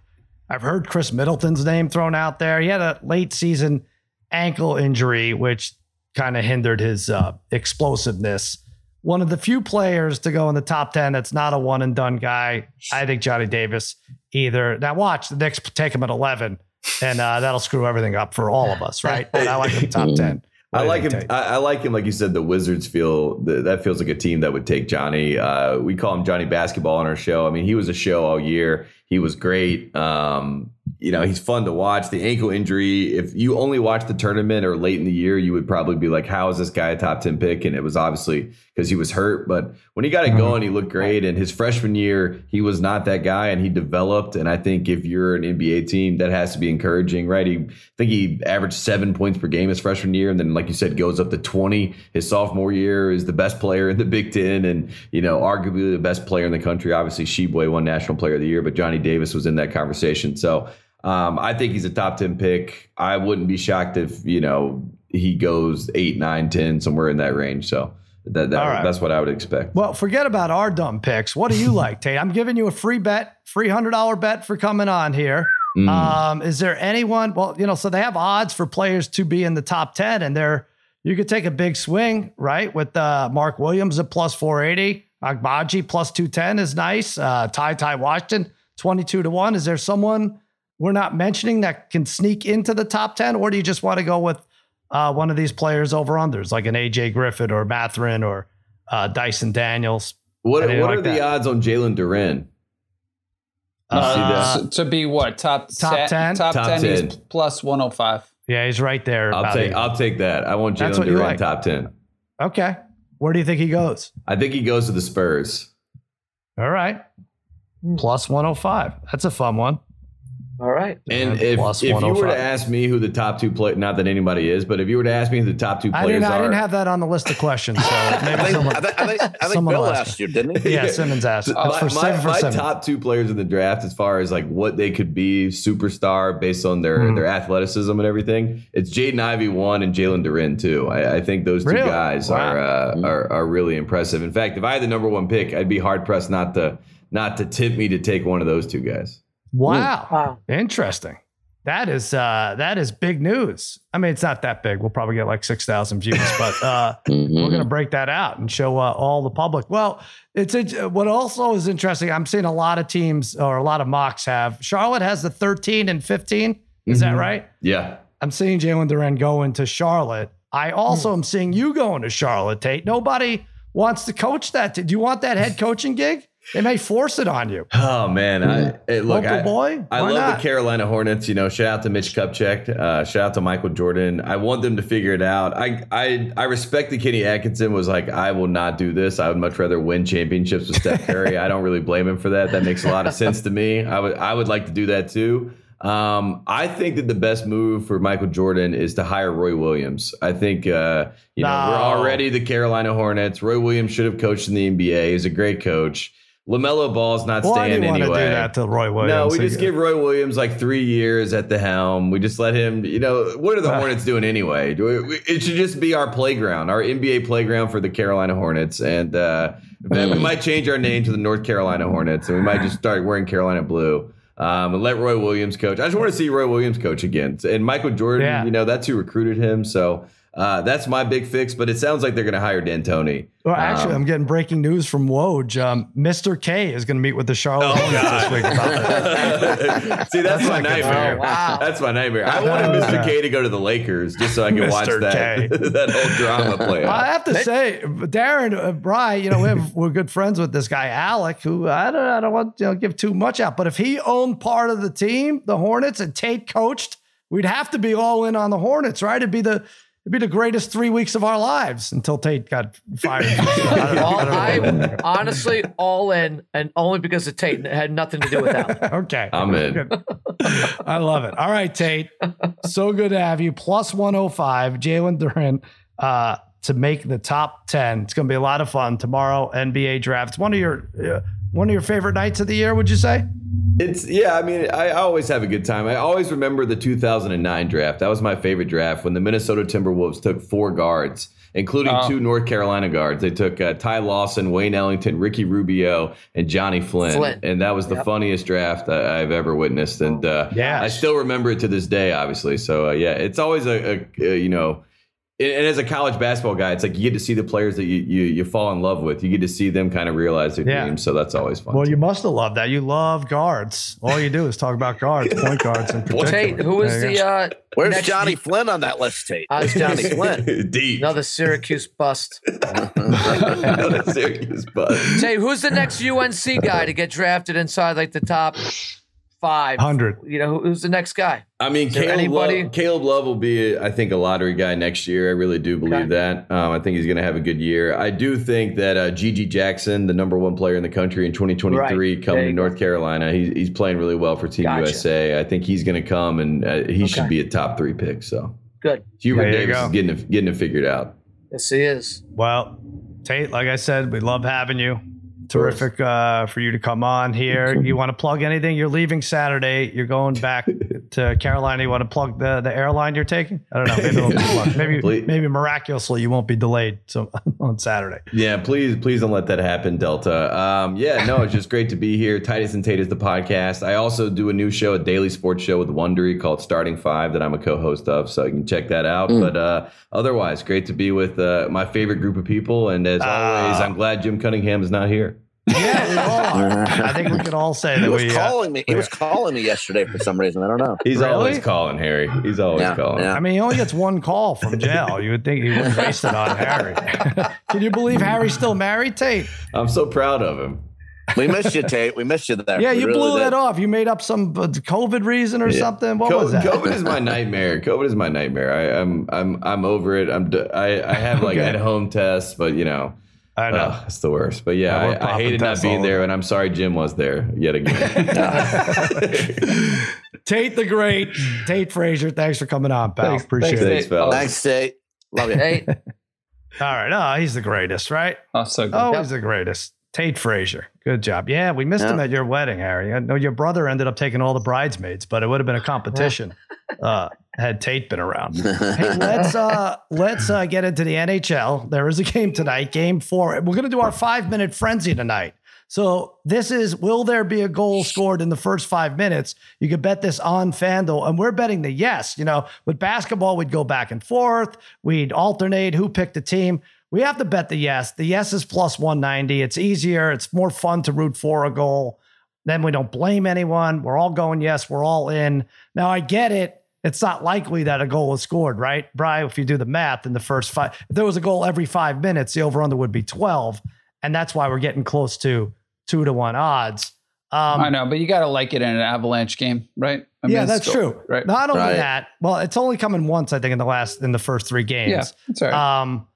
I've heard Khris Middleton's name thrown out there. He had a late season ankle injury, which kind of hindered his uh, explosiveness. One of the few players to go in the top 10 that's not a one and done guy. I think Johnny Davis either. Now, watch the Knicks take him at 11, and uh, that'll screw everything up for all of us, right? But I like him top 10. What I like him. Tate? I, I like him. Like you said, the Wizards feel th- that feels like a team that would take Johnny. Uh, we call him Johnny Basketball on our show. I mean, he was a show all year. He was great. Um, you know, he's fun to watch. The ankle injury. If you only watch the tournament or late in the year, you would probably be like, "How is this guy a top ten pick?" And it was obviously because he was hurt. But when he got it mm-hmm. going, he looked great. And his freshman year, he was not that guy, and he developed. And I think if you're an NBA team, that has to be encouraging, right? He I think he averaged seven points per game his freshman year, and then, like you said, goes up to twenty his sophomore year. Is the best player in the Big Ten, and you know, arguably the best player in the country. Obviously, Tshiebwe won National Player of the Year, but Johnny Davis was in that conversation. So um, I think he's a top ten pick. I wouldn't be shocked if you know he goes eight, nine, ten, somewhere in that range. So that, that right. that's what I would expect. Well, forget about our dumb picks. What do you (laughs) like, Tate? I'm giving you a free bet, free hundred dollar bet for coming on here. Mm. Um, is there anyone? Well, you know, so they have odds for players to be in the top ten, and they're you could take a big swing, right? With uh, Mark Williams at plus four eighty, Agbaji plus two ten is nice. Uh, Ty Ty Washington twenty two to one. Is there someone we're not mentioning that can sneak into the top ten, or do you just want to go with uh, one of these players over unders, like an AJ Griffin or Mathurin or uh, Dyson Daniels? what what like are the odds on Jalen Duren? Uh, that? to be what top Top se- 10? Top, Top 10, he's 10. plus 105. Yeah, he's right there. I'll take it. I'll take that. I want That's Jalen what you Duren like. top ten. okay. Where do you think he goes? I think he goes to the Spurs. All right. Plus 105. That's a fun one. All right. And if, if you were to ask me who the top two play, not that anybody is, but if you were to ask me who the top two I players didn't, are, I didn't have that on the list of questions. So (laughs) I maybe think, someone, I think, I think, I think someone Bill will asked you, didn't he? yeah, Simmons asked. So That's my, for my, seven for my Simmons. top two players in the draft, as far as like what they could be superstar based on their Mhm. their athleticism and everything, it's Jaden Ivey one and Jalen Duren two. I, I think those two Really? guys Wow. are, uh, are are really impressive. In fact, if I had the number one pick, I'd be hard pressed not to not to tempt me to take one of those two guys. Wow. Wow. Interesting. That is uh that is big news. I mean, it's not that big. We'll probably get like six thousand views, but uh (laughs) Mhm. we're going to break that out and show uh, all the public. Well, it's a, what also is interesting. I'm seeing a lot of teams or a lot of mocks have Charlotte has the 13 and 15. Is that Mhm. right? Yeah. I'm seeing Jalen Duren going to Charlotte. I also am seeing you going to Charlotte, Tate. Nobody wants to coach that. Do you want that head coaching gig? They may force it on you. Oh man, I hey, look, Local I, boy. I love not? the Carolina Hornets. You know, shout out to Mitch Kupchak. Uh, shout out to Michael Jordan. I want them to figure it out. I I I respect that Kenny Atkinson was like, I will not do this. I would much rather win championships with Steph (laughs) Curry. I don't really blame him for that. That makes a lot of sense to me. I would I would like to do that too. Um, I think that the best move for Michael Jordan is to hire Roy Williams. I think uh, you know we're already the Carolina Hornets. Roy Williams should have coached in the NBA. He's a great coach. LaMelo Ball's not do staying you want anyway. to do that to Roy Williams? No, we just give Roy Williams like three years at the helm. We just let him, you know, what are the Ah. Hornets doing anyway? Do we- we- It should just be our playground, our NBA playground for the Carolina Hornets. And uh, we might change our name to the North Carolina Hornets and we might just start wearing Carolina blue. Um, and let Roy Williams coach. I just want to see Roy Williams coach again. And Michael Jordan, Yeah. you know, that's who recruited him. So uh, that's my big fix. But it sounds like they're going to hire D'Antoni. Well, actually, Um, I'm getting breaking news from Woj. Um, Mr. K is going to meet with the Charlotte Oh, this week about that. (laughs) See, that's, my nightmare. Oh, wow. That's my nightmare. I wanted Mr. K to go to the Lakers just so I could watch that K. (laughs) that whole drama play Well, I have to say, Darren, uh, Bry, you know, we have, we're good friends with this guy Alec, who I don't, I don't want to you know, give too much out, but if he owned part of the team, the Hornets, and Tate coached, we'd have to be all in on the Hornets, right? It'd be the it'd be the greatest three weeks of our lives until Tate got fired. (laughs) I All, I don't know. I'm honestly all in, and only because of Tate. It had nothing to do with that. (laughs) okay. I'm in. I love it. All right, Tate. So good to have you. Plus 105, Jalen Duren uh, to make the top 10. It's going to be a lot of fun tomorrow. NBA draft. It's one of your uh, one of your favorite nights of the year, would you say? It's yeah. I mean, I always have a good time. I always remember the 2009 draft. That was my favorite draft when the Minnesota Timberwolves took four guards, including Oh. two North Carolina guards. They took uh, Ty Lawson, Wayne Ellington, Ricky Rubio, and Johnny Flynn. Flynn. And that was the Yep. funniest draft I, I've ever witnessed. And uh, Yeah. I still remember it to this day. Obviously, so uh, yeah, it's always a, a, a you know. And and as a college basketball guy, it's like you get to see the players that you, you you fall in love with. You get to see them kind of realize their Yeah. dreams. So that's always fun. Well, too. you must have loved that. You love guards. All you do is talk about guards, point guards in (laughs) particular. Tate, who is the uh, Where's next- Johnny Flynn on that list, Tate? Uh, it's Johnny Flynn, (laughs) Deep. another Syracuse bust. (laughs) Another Syracuse buzz. Tate, who's the next UNC guy to get drafted inside like the top five? 100. You know, who's the next guy? I mean, Caleb Love, Caleb Love will be, I think, a lottery guy next year. I really do believe Okay. that. Um, I think he's going to have a good year. I do think that uh, GG Jackson, the number one player in the country in 2023, Right. coming to you North Carolina, he's, he's playing really well for Team Gotcha. USA. I think he's going to come and uh, he should be a top three pick. So Good. Hubert Davis go. is getting it, getting it figured out. Yes, he is. Well, Tate, like I said, we love having you. Terrific uh, for you to come on here. You want to plug anything? You're leaving Saturday. You're going back (laughs) to Carolina. You want to plug the, the airline you're taking? I don't know. Maybe it'll be fun. maybe Please. maybe miraculously you won't be delayed so (laughs) on Saturday. Yeah, please, please don't let that happen, Delta. Um, yeah, no, it's just great to be here. Titus and Tate is the podcast. I also do a new show, a daily sports show with Wondery called Starting Five that I'm a co-host of, so you can check that out. But uh, otherwise, great to be with uh, my favorite group of people. And as always, Ah. I'm glad Jim Cunningham is not here. Yeah, we all are. I think we can all say He that was we. Uh, calling me. He was calling me yesterday for some reason. I don't know. He's Really? always calling Harry. He's always Yeah, calling. yeah. I mean, he only gets one call from jail. You would think he wouldn't waste it on Harry. (laughs) can you believe Harry's still married, Tate? I'm so proud of him. We missed you, Tate. We missed you there. Yeah, We you really blew did. that off. You made up some uh, COVID reason or Yeah. something. What Co- was that? COVID is my nightmare. COVID is my nightmare. I, I'm I'm I'm over it. I'm d- I, I have like Okay. at home tests, but you know. I know. Ugh, it's the worst. But yeah, Yeah, I, I hated not being there, and I'm sorry Jim was there yet again. (laughs) (laughs) Tate the Great, Tate Frazier. Thanks for coming on, pal. Thanks- Appreciate thanks, it. Thanks, fellas. Thanks, Tate. Love you. (laughs) Hey, All right. Oh, he's the greatest, right? Oh, so good. Oh, he's the greatest. Tate Frazier. Good job. Yeah, we missed him at your wedding, Harry. I know your brother ended up taking all the bridesmaids, but it would have been a competition uh, had Tate been around. (laughs) hey, let's uh let's uh get into the NHL. There is a game tonight, game four. We're gonna do our five minute frenzy tonight. So this is will there be a goal scored in the first five minutes? You could bet this on FanDuel, and we're betting the yes. You know, with basketball, we'd go back and forth, we'd alternate who picked the team. We have to bet the yes. The yes is plus 190. It's easier, it's more fun to root for a goal. Then we don't blame anyone. We're all going yes, we're all in. Now I get it. It's not likely that a goal is scored, right? Brian, if you do the math in the first five, if there was a goal every five minutes, the over under would be 12. And that's why we're getting close to two to one odds. Um, I know, but you got to like it in an Avalanche game, right? I mean, yeah, that's still- true. Right. Not only Right. that, well, it's only coming once, I think, in the last in the first three games. yeah, that's all right. Um,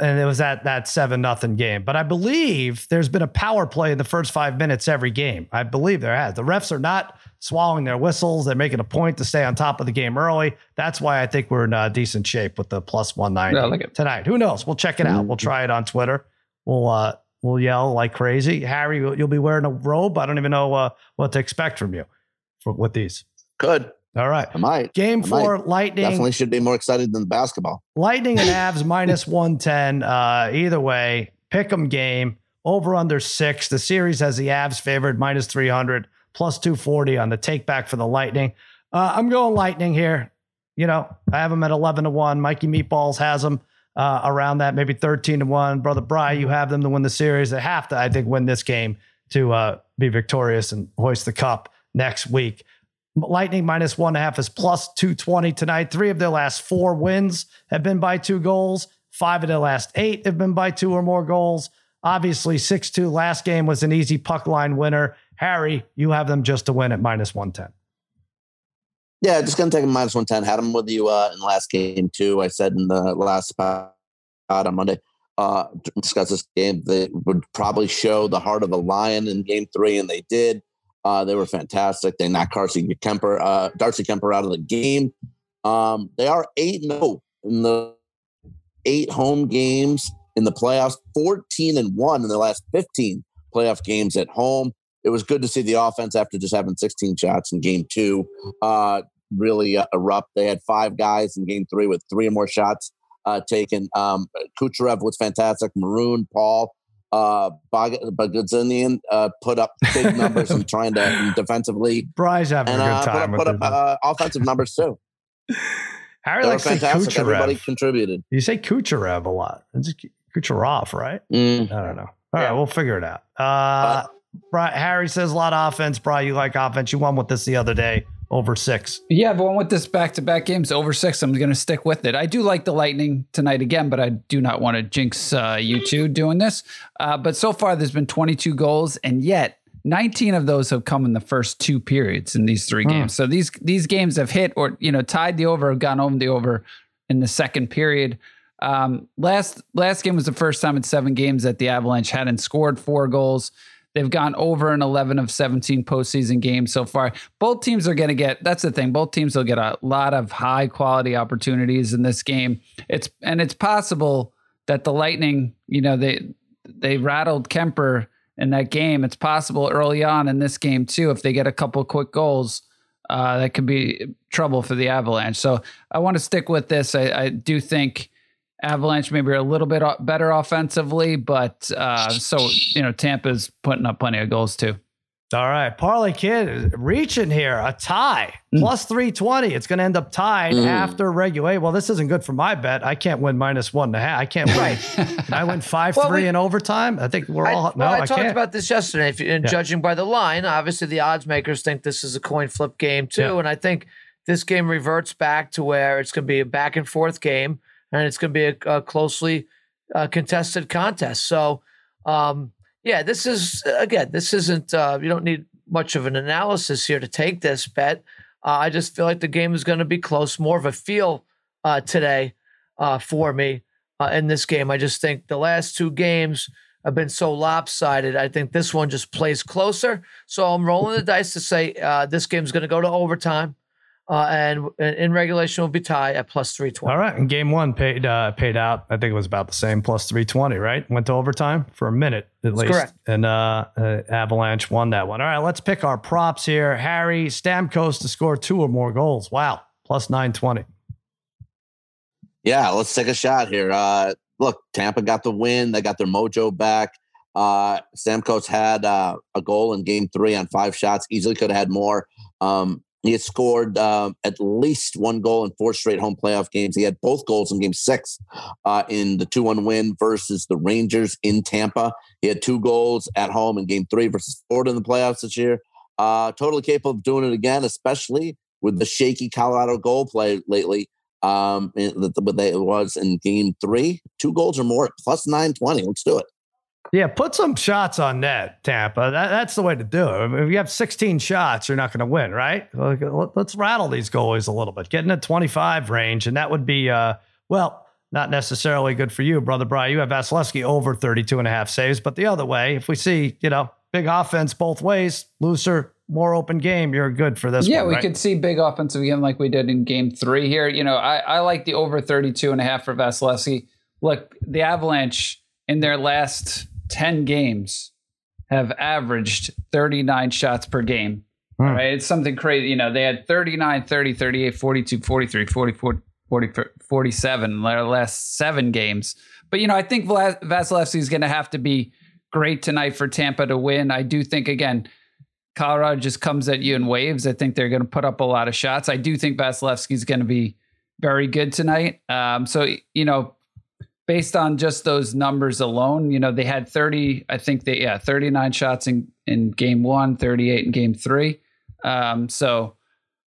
and it was that that seven nothing game. But I believe there's been a power play in the first five minutes every game. I believe there has. The refs are not swallowing their whistles. They're making a point to stay on top of the game early. That's why I think we're in uh, decent shape with the plus one ninety Yeah, I like tonight. Who knows? We'll check it out. We'll try it on Twitter. We'll uh, we'll yell like crazy. Harry, you'll you'll be wearing a robe. I don't even know uh, what to expect from you for, with these. Good. All right. I might. Game I might. four, Lightning. Definitely should be more excited than basketball. Lightning and Avs (laughs) minus 110. Uh, either way, pick 'em game. Over under six. The series has the Avs favored minus 300, plus 240 on the take back for the Lightning. Uh, I'm going Lightning here. you know, I have them at 11 to 1. Mikey Meatballs has them uh, around that, maybe 13 to 1. Brother Bry, you have them to win the series. They have to, I think, win this game to uh, be victorious and hoist the cup next week. Lightning minus one and a half is plus 220 tonight. Three of their last four wins have been by two goals. Five of their last eight have been by two or more goals. Obviously, 6 2 last game was an easy puck line winner. Harry, you have them just to win at minus 110. Yeah, just gonna take a minus one ten. Had them with you uh, in the last game too. I said in the last spot on Monday. Uh, discuss this game. They would probably show the heart of a lion in Game Three, and they did. Uh, they were fantastic. They knocked Darcy Kuemper, uh, Darcy Kuemper out of the game. Um, they are eight zero oh in the eight home games in the playoffs. Fourteen and one in the last fifteen playoff games at home. It was good to see the offense after just having 16 shots in game two. Uh, really uh, erupt. They had five guys in game three with three or more shots uh, taken. Um, Kucherov was fantastic. Maroon, Paul, uh, Bogosian uh, put up big numbers and (laughs) trying to defensively. Bry's having and, a good uh, time. put up, put up uh, offensive numbers too. Harry They were likes to say fantastic. Everybody contributed. You say Kucherov a lot. It's Kucherov, right? Mm. I don't know. All right, we'll figure it out. Uh, Bri- Harry says a lot of offense. Bry, you like offense. You won with this the other day over six. Yeah, but one with this back-to-back games over six, I'm going to stick with it. I do like the Lightning tonight again, but I do not want to jinx uh, you two doing this. Uh, but so far, there's been 22 goals, and yet 19 of those have come in the first two periods in these three games. So these these games have hit or you know tied the over, gone over the over in the second period. Um, last last game was the first time in seven games that the Avalanche hadn't scored four goals. They've gone over in 11 of 17 postseason games so far. Both teams are going to get. That's the thing. Both teams will get a lot of high quality opportunities in this game. It's and it's possible that the Lightning, you know, they they rattled Kuemper in that game. It's possible early on in this game too, if they get a couple quick goals, uh, that could be trouble for the Avalanche. So I want to stick with this. I, I do think Avalanche maybe are a little bit better offensively, but uh, so you know Tampa's putting up plenty of goals too. All right. Parlay Kid reaching here. A tie. Plus 320. It's going to end up tied Mm. after regulate. Well, this isn't good for my bet. I can't win minus one and a half. I can't win. (laughs) Can I win 5 Well, 3 we- in overtime? I think we're I, all. well, no, I, I, talked can't. about this yesterday. If you, and Yeah. judging by the line, obviously the odds makers think this is a coin flip game too, Yeah. and I think this game reverts back to where it's going to be a back and forth game, and it's going to be a, a closely uh, contested contest. So, um, yeah, this is again, this isn't. Uh, you don't need much of an analysis here to take this bet. Uh, I just feel like the game is going to be close, more of a feel uh, today uh, for me uh, in this game. I just think the last two games have been so lopsided. I think this one just plays closer. So I'm rolling the dice to say this game's going to go to overtime, uh, and and in regulation will be tied at plus three twenty. All right. And game one paid uh, paid out. I think it was about the same, plus 320, right? Went to overtime for a minute at least. correct. And uh, uh, Avalanche won that one. All right. Let's pick our props here. Harry Stamkos to score two or more goals. Wow. Plus 920. Yeah, let's take a shot here. Uh, look, Tampa got the win. They got their mojo back. Uh, Stamkos had uh, a goal in game three on five shots. Easily could have had more. Um, he had scored um, at least one goal in four straight home playoff games. He had both goals in game six uh, in the 2 1 win versus the Rangers in Tampa. He had two goals at home in game three versus Florida in the playoffs this year. Uh, totally capable of doing it again, especially with the shaky Colorado goal play lately um what it was in game three two goals or more plus 920 let's do it Yeah, put some shots on net, Tampa. That, that's the way to do it. I mean, if you have 16 shots, you're not going to win, right? Let- Let's rattle these goalies a little bit, getting a 25 range, and that would be, uh, well, not necessarily good for you, brother Brian. You have Vasilevskiy over 32 and a half saves, but the other way, if we see, you know, big offense both ways, looser, more open game, you're good for this yeah, one, we right? could see big offensive again like we did in game three here. You know, I, I like the over 32 and a half for Vasilevskiy. Look, the Avalanche in their last 10 games have averaged 39 shots per game. Hmm. Right. It's something crazy. You know, they had 39, 30, 38, 42, 43, 44, 40, 47 in their last seven games. But, you know, I think Vasilevskiy is going to have to be great tonight for Tampa to win. I do think, again, Colorado just comes at you in waves. I think they're going to put up a lot of shots. I do think Vasilevskiy is going to be very good tonight. Um, so you know, based on just those numbers alone, you know, they had 30, I think they yeah, 39 shots in in game 1, 38 in game 3. Um, so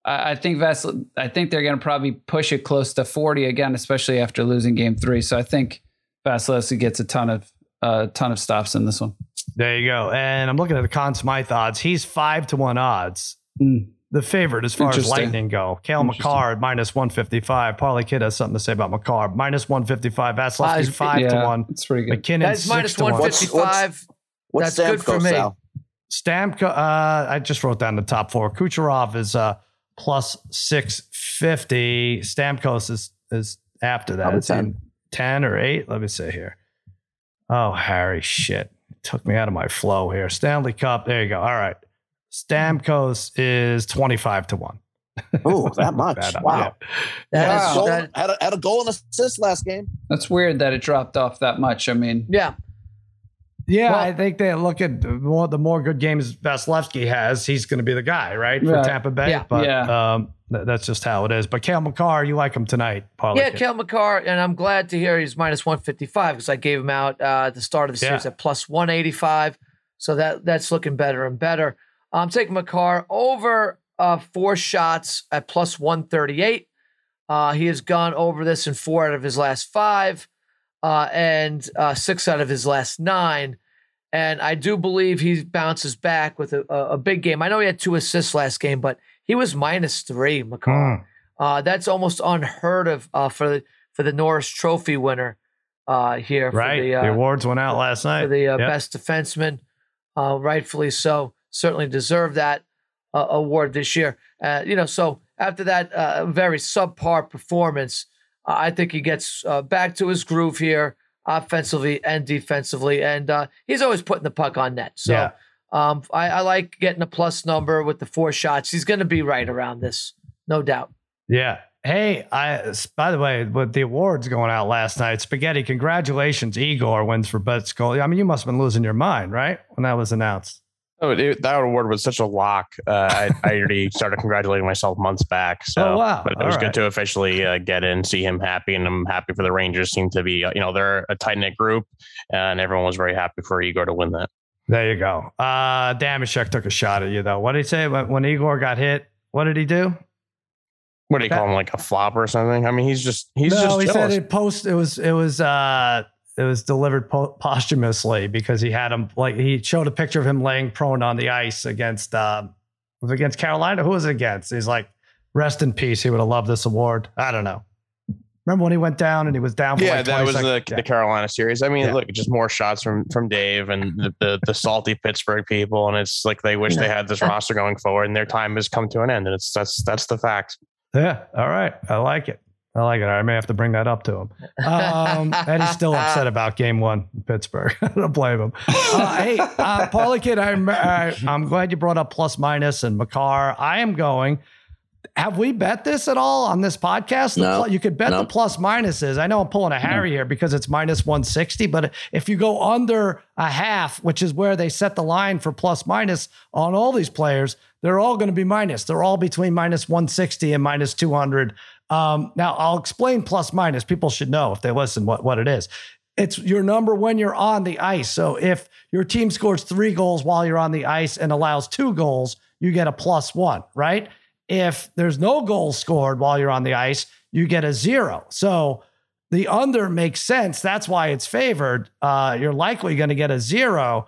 I, I think Vasil, I think they're going to probably push it close to 40 again, especially after losing game 3. So I think Vasilevskiy gets a ton of a uh, ton of stops in this one. There you go. And I'm looking at the Conn Smythe odds. He's five to one odds. Mm. The favorite as far as Lightning go. Cale Makar minus 155. Parlay Kid has something to say about Makar. Minus 155. Vasilevskiy uh, five yeah, to one. It's pretty good. MacKinnon That's minus 155. What's, what's, That's good for me. Sal? Stamko, uh, I just wrote down the top four. Kucherov is uh, plus 650. Stamkos is, is after that. It's 10. 10 or 8. Let me see here. Oh, Harry, shit. Took me out of my flow here. Stanley Cup. There you go. All right. Stamkos is 25 to 1. Oh, that (laughs) much. wow. That wow. Is, goal, that, had, a, had a goal and assist last game. That's weird that it dropped off that much. I mean, yeah. Yeah, well, I think they look at the more, the more good games Vasilevskiy has, he's going to be the guy, right, for Tampa Bay. Yeah, but, yeah. Um, that's just how it is. But Cale Makar, you like him tonight, Paul? Yeah, Cale Makar, and I'm glad to hear he's minus 155 because I gave him out uh, at the start of the series yeah. at plus 185. So that that's looking better and better. I'm taking Makar over uh, four shots at plus 138. Uh, he has gone over this in four out of his last five uh, and uh, six out of his last nine. And I do believe he bounces back with a, a, big game. I know he had two assists last game, but he was minus three, Makar. Mm. Uh, that's almost unheard of uh, for the for the Norris Trophy winner uh, here. Right, the, the, awards went out last night for the uh, yep. best defenseman, uh, rightfully so. Certainly deserved that uh, award this year. you know, so after that very subpar performance, I think he gets back to his groove here offensively and defensively, and uh, he's always putting the puck on net. So yeah. um, I, I, like getting a plus number with the four shots. He's going to be right around this, no doubt. Yeah. Hey, I by the way, with the awards going out last night, Spaghetti, congratulations. Igor wins for best goalie. I mean, you must have been losing your mind, right? When that was announced. Oh, it, that award was such a lock. Uh, I, I, already (laughs) started congratulating myself months back. So, oh, wow. but it was good to officially uh, get in, see him happy, and I'm happy for the Rangers. Seem to be, uh, you know, they're a tight knit group, and everyone was very happy for Igor to win that. There you go. Uh, Dameshek took a shot at you though. What did he say when, when Igor got hit? What did he do? What do you call him? Like a flop or something? I mean, he's just he's no, just. he said it post. It was it was uh it was delivered po- posthumously because he had him like he showed a picture of him laying prone on the ice against uh, was against Carolina. Who was it against? He's like, rest in peace. He would have loved this award. I don't know. Remember when he went down and he was down? For yeah, like that was the, yeah. the Carolina series. I mean, yeah. look, just more shots from from Dave and the, the, the salty Pittsburgh people, and it's like they wish yeah. they had this roster going forward, and their time has come to an end, and it's that's that's the fact. Yeah. All right. I like it. I like it. I may have to bring that up to him. Um, (laughs) and he's still upset about game one in Pittsburgh. (laughs) I don't blame him. Uh, hey, uh, Paulie Kid, I, I, I'm glad you brought up plus minus and Makar. I am going. Have we bet this at all on this podcast? No, you could bet no. the plus minuses. I know I'm pulling a Harry no. here because it's minus 160, but if you go under a half, which is where they set the line for plus minus on all these players, they're all going to be minus. They're all between minus 160 and minus 200 um, now, I'll explain plus minus. People should know if they listen what, what it is. It's your number when you're on the ice. So if your team scores three goals while you're on the ice and allows two goals, you get a plus one, right? If there's no goals scored while you're on the ice, you get a zero. So the under makes sense. That's why it's favored. Uh, you're likely going to get a zero.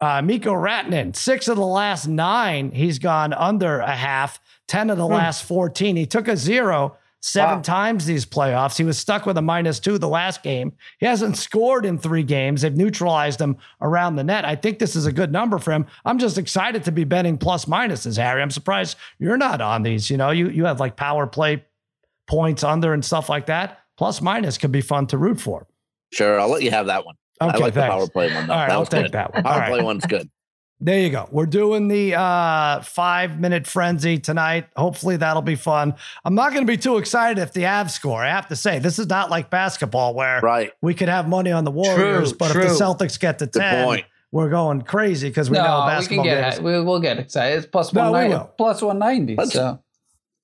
Uh, Mikko Rantanen, six of the last nine, he's gone under a half, 10 of the hmm. last 14. He took a zero seven wow. times these playoffs. He was stuck with a minus two the last game. He hasn't scored in three games. They've neutralized him around the net. I think this is a good number for him. I'm just excited to be betting plus minuses, Harry. I'm surprised you're not on these. You know, you you have like power play points under and stuff like that. Plus minus could be fun to root for. Sure, I'll let you have that one. Okay, I like thanks. the power play one. Though. All right, that I'll take good. that one. Power All play right. one's good. There you go. We're doing the uh, five minute frenzy tonight. Hopefully that'll be fun. I'm not going to be too excited if the Avs score. I have to say, this is not like basketball where right. we could have money on the Warriors, true, but true. if the Celtics get to Good 10, point. we're going crazy because we no, know basketball we can get games. we, will get excited. It's plus No, 190. will. Plus 190. Let's- so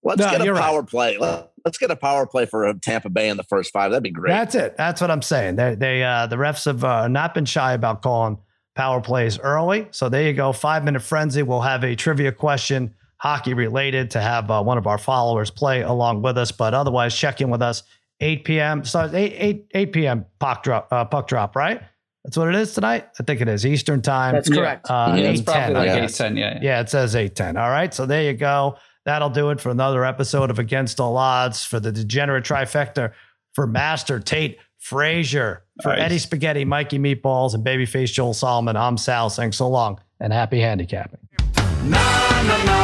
Let's No, get a power right. play. Let, let's get a power play for Tampa Bay in the first five. That'd be great. That's it. That's what I'm saying. They, they, uh, the refs have uh, not been shy about calling power plays early. So there you go. Five minute frenzy. We'll have a trivia question, hockey related, to have uh, one of our followers play along with us. But otherwise, check in with us 8 p.m. Starts 8 8 8 p.m. puck drop uh, puck drop. Right. That's what it is tonight. I think it is Eastern time. That's correct. Uh, Yeah, It's 8 probably 10. like yeah. eight ten. Yeah, yeah. Yeah, it says 810. All right. So there you go. That'll do it for another episode of Against All Odds for the degenerate trifecta for Master Tate Frazier for nice. Eddie Spaghetti, Mikey Meatballs, and Babyface Joel Solomon. I'm Sal saying so long and happy handicapping. Na, na, na,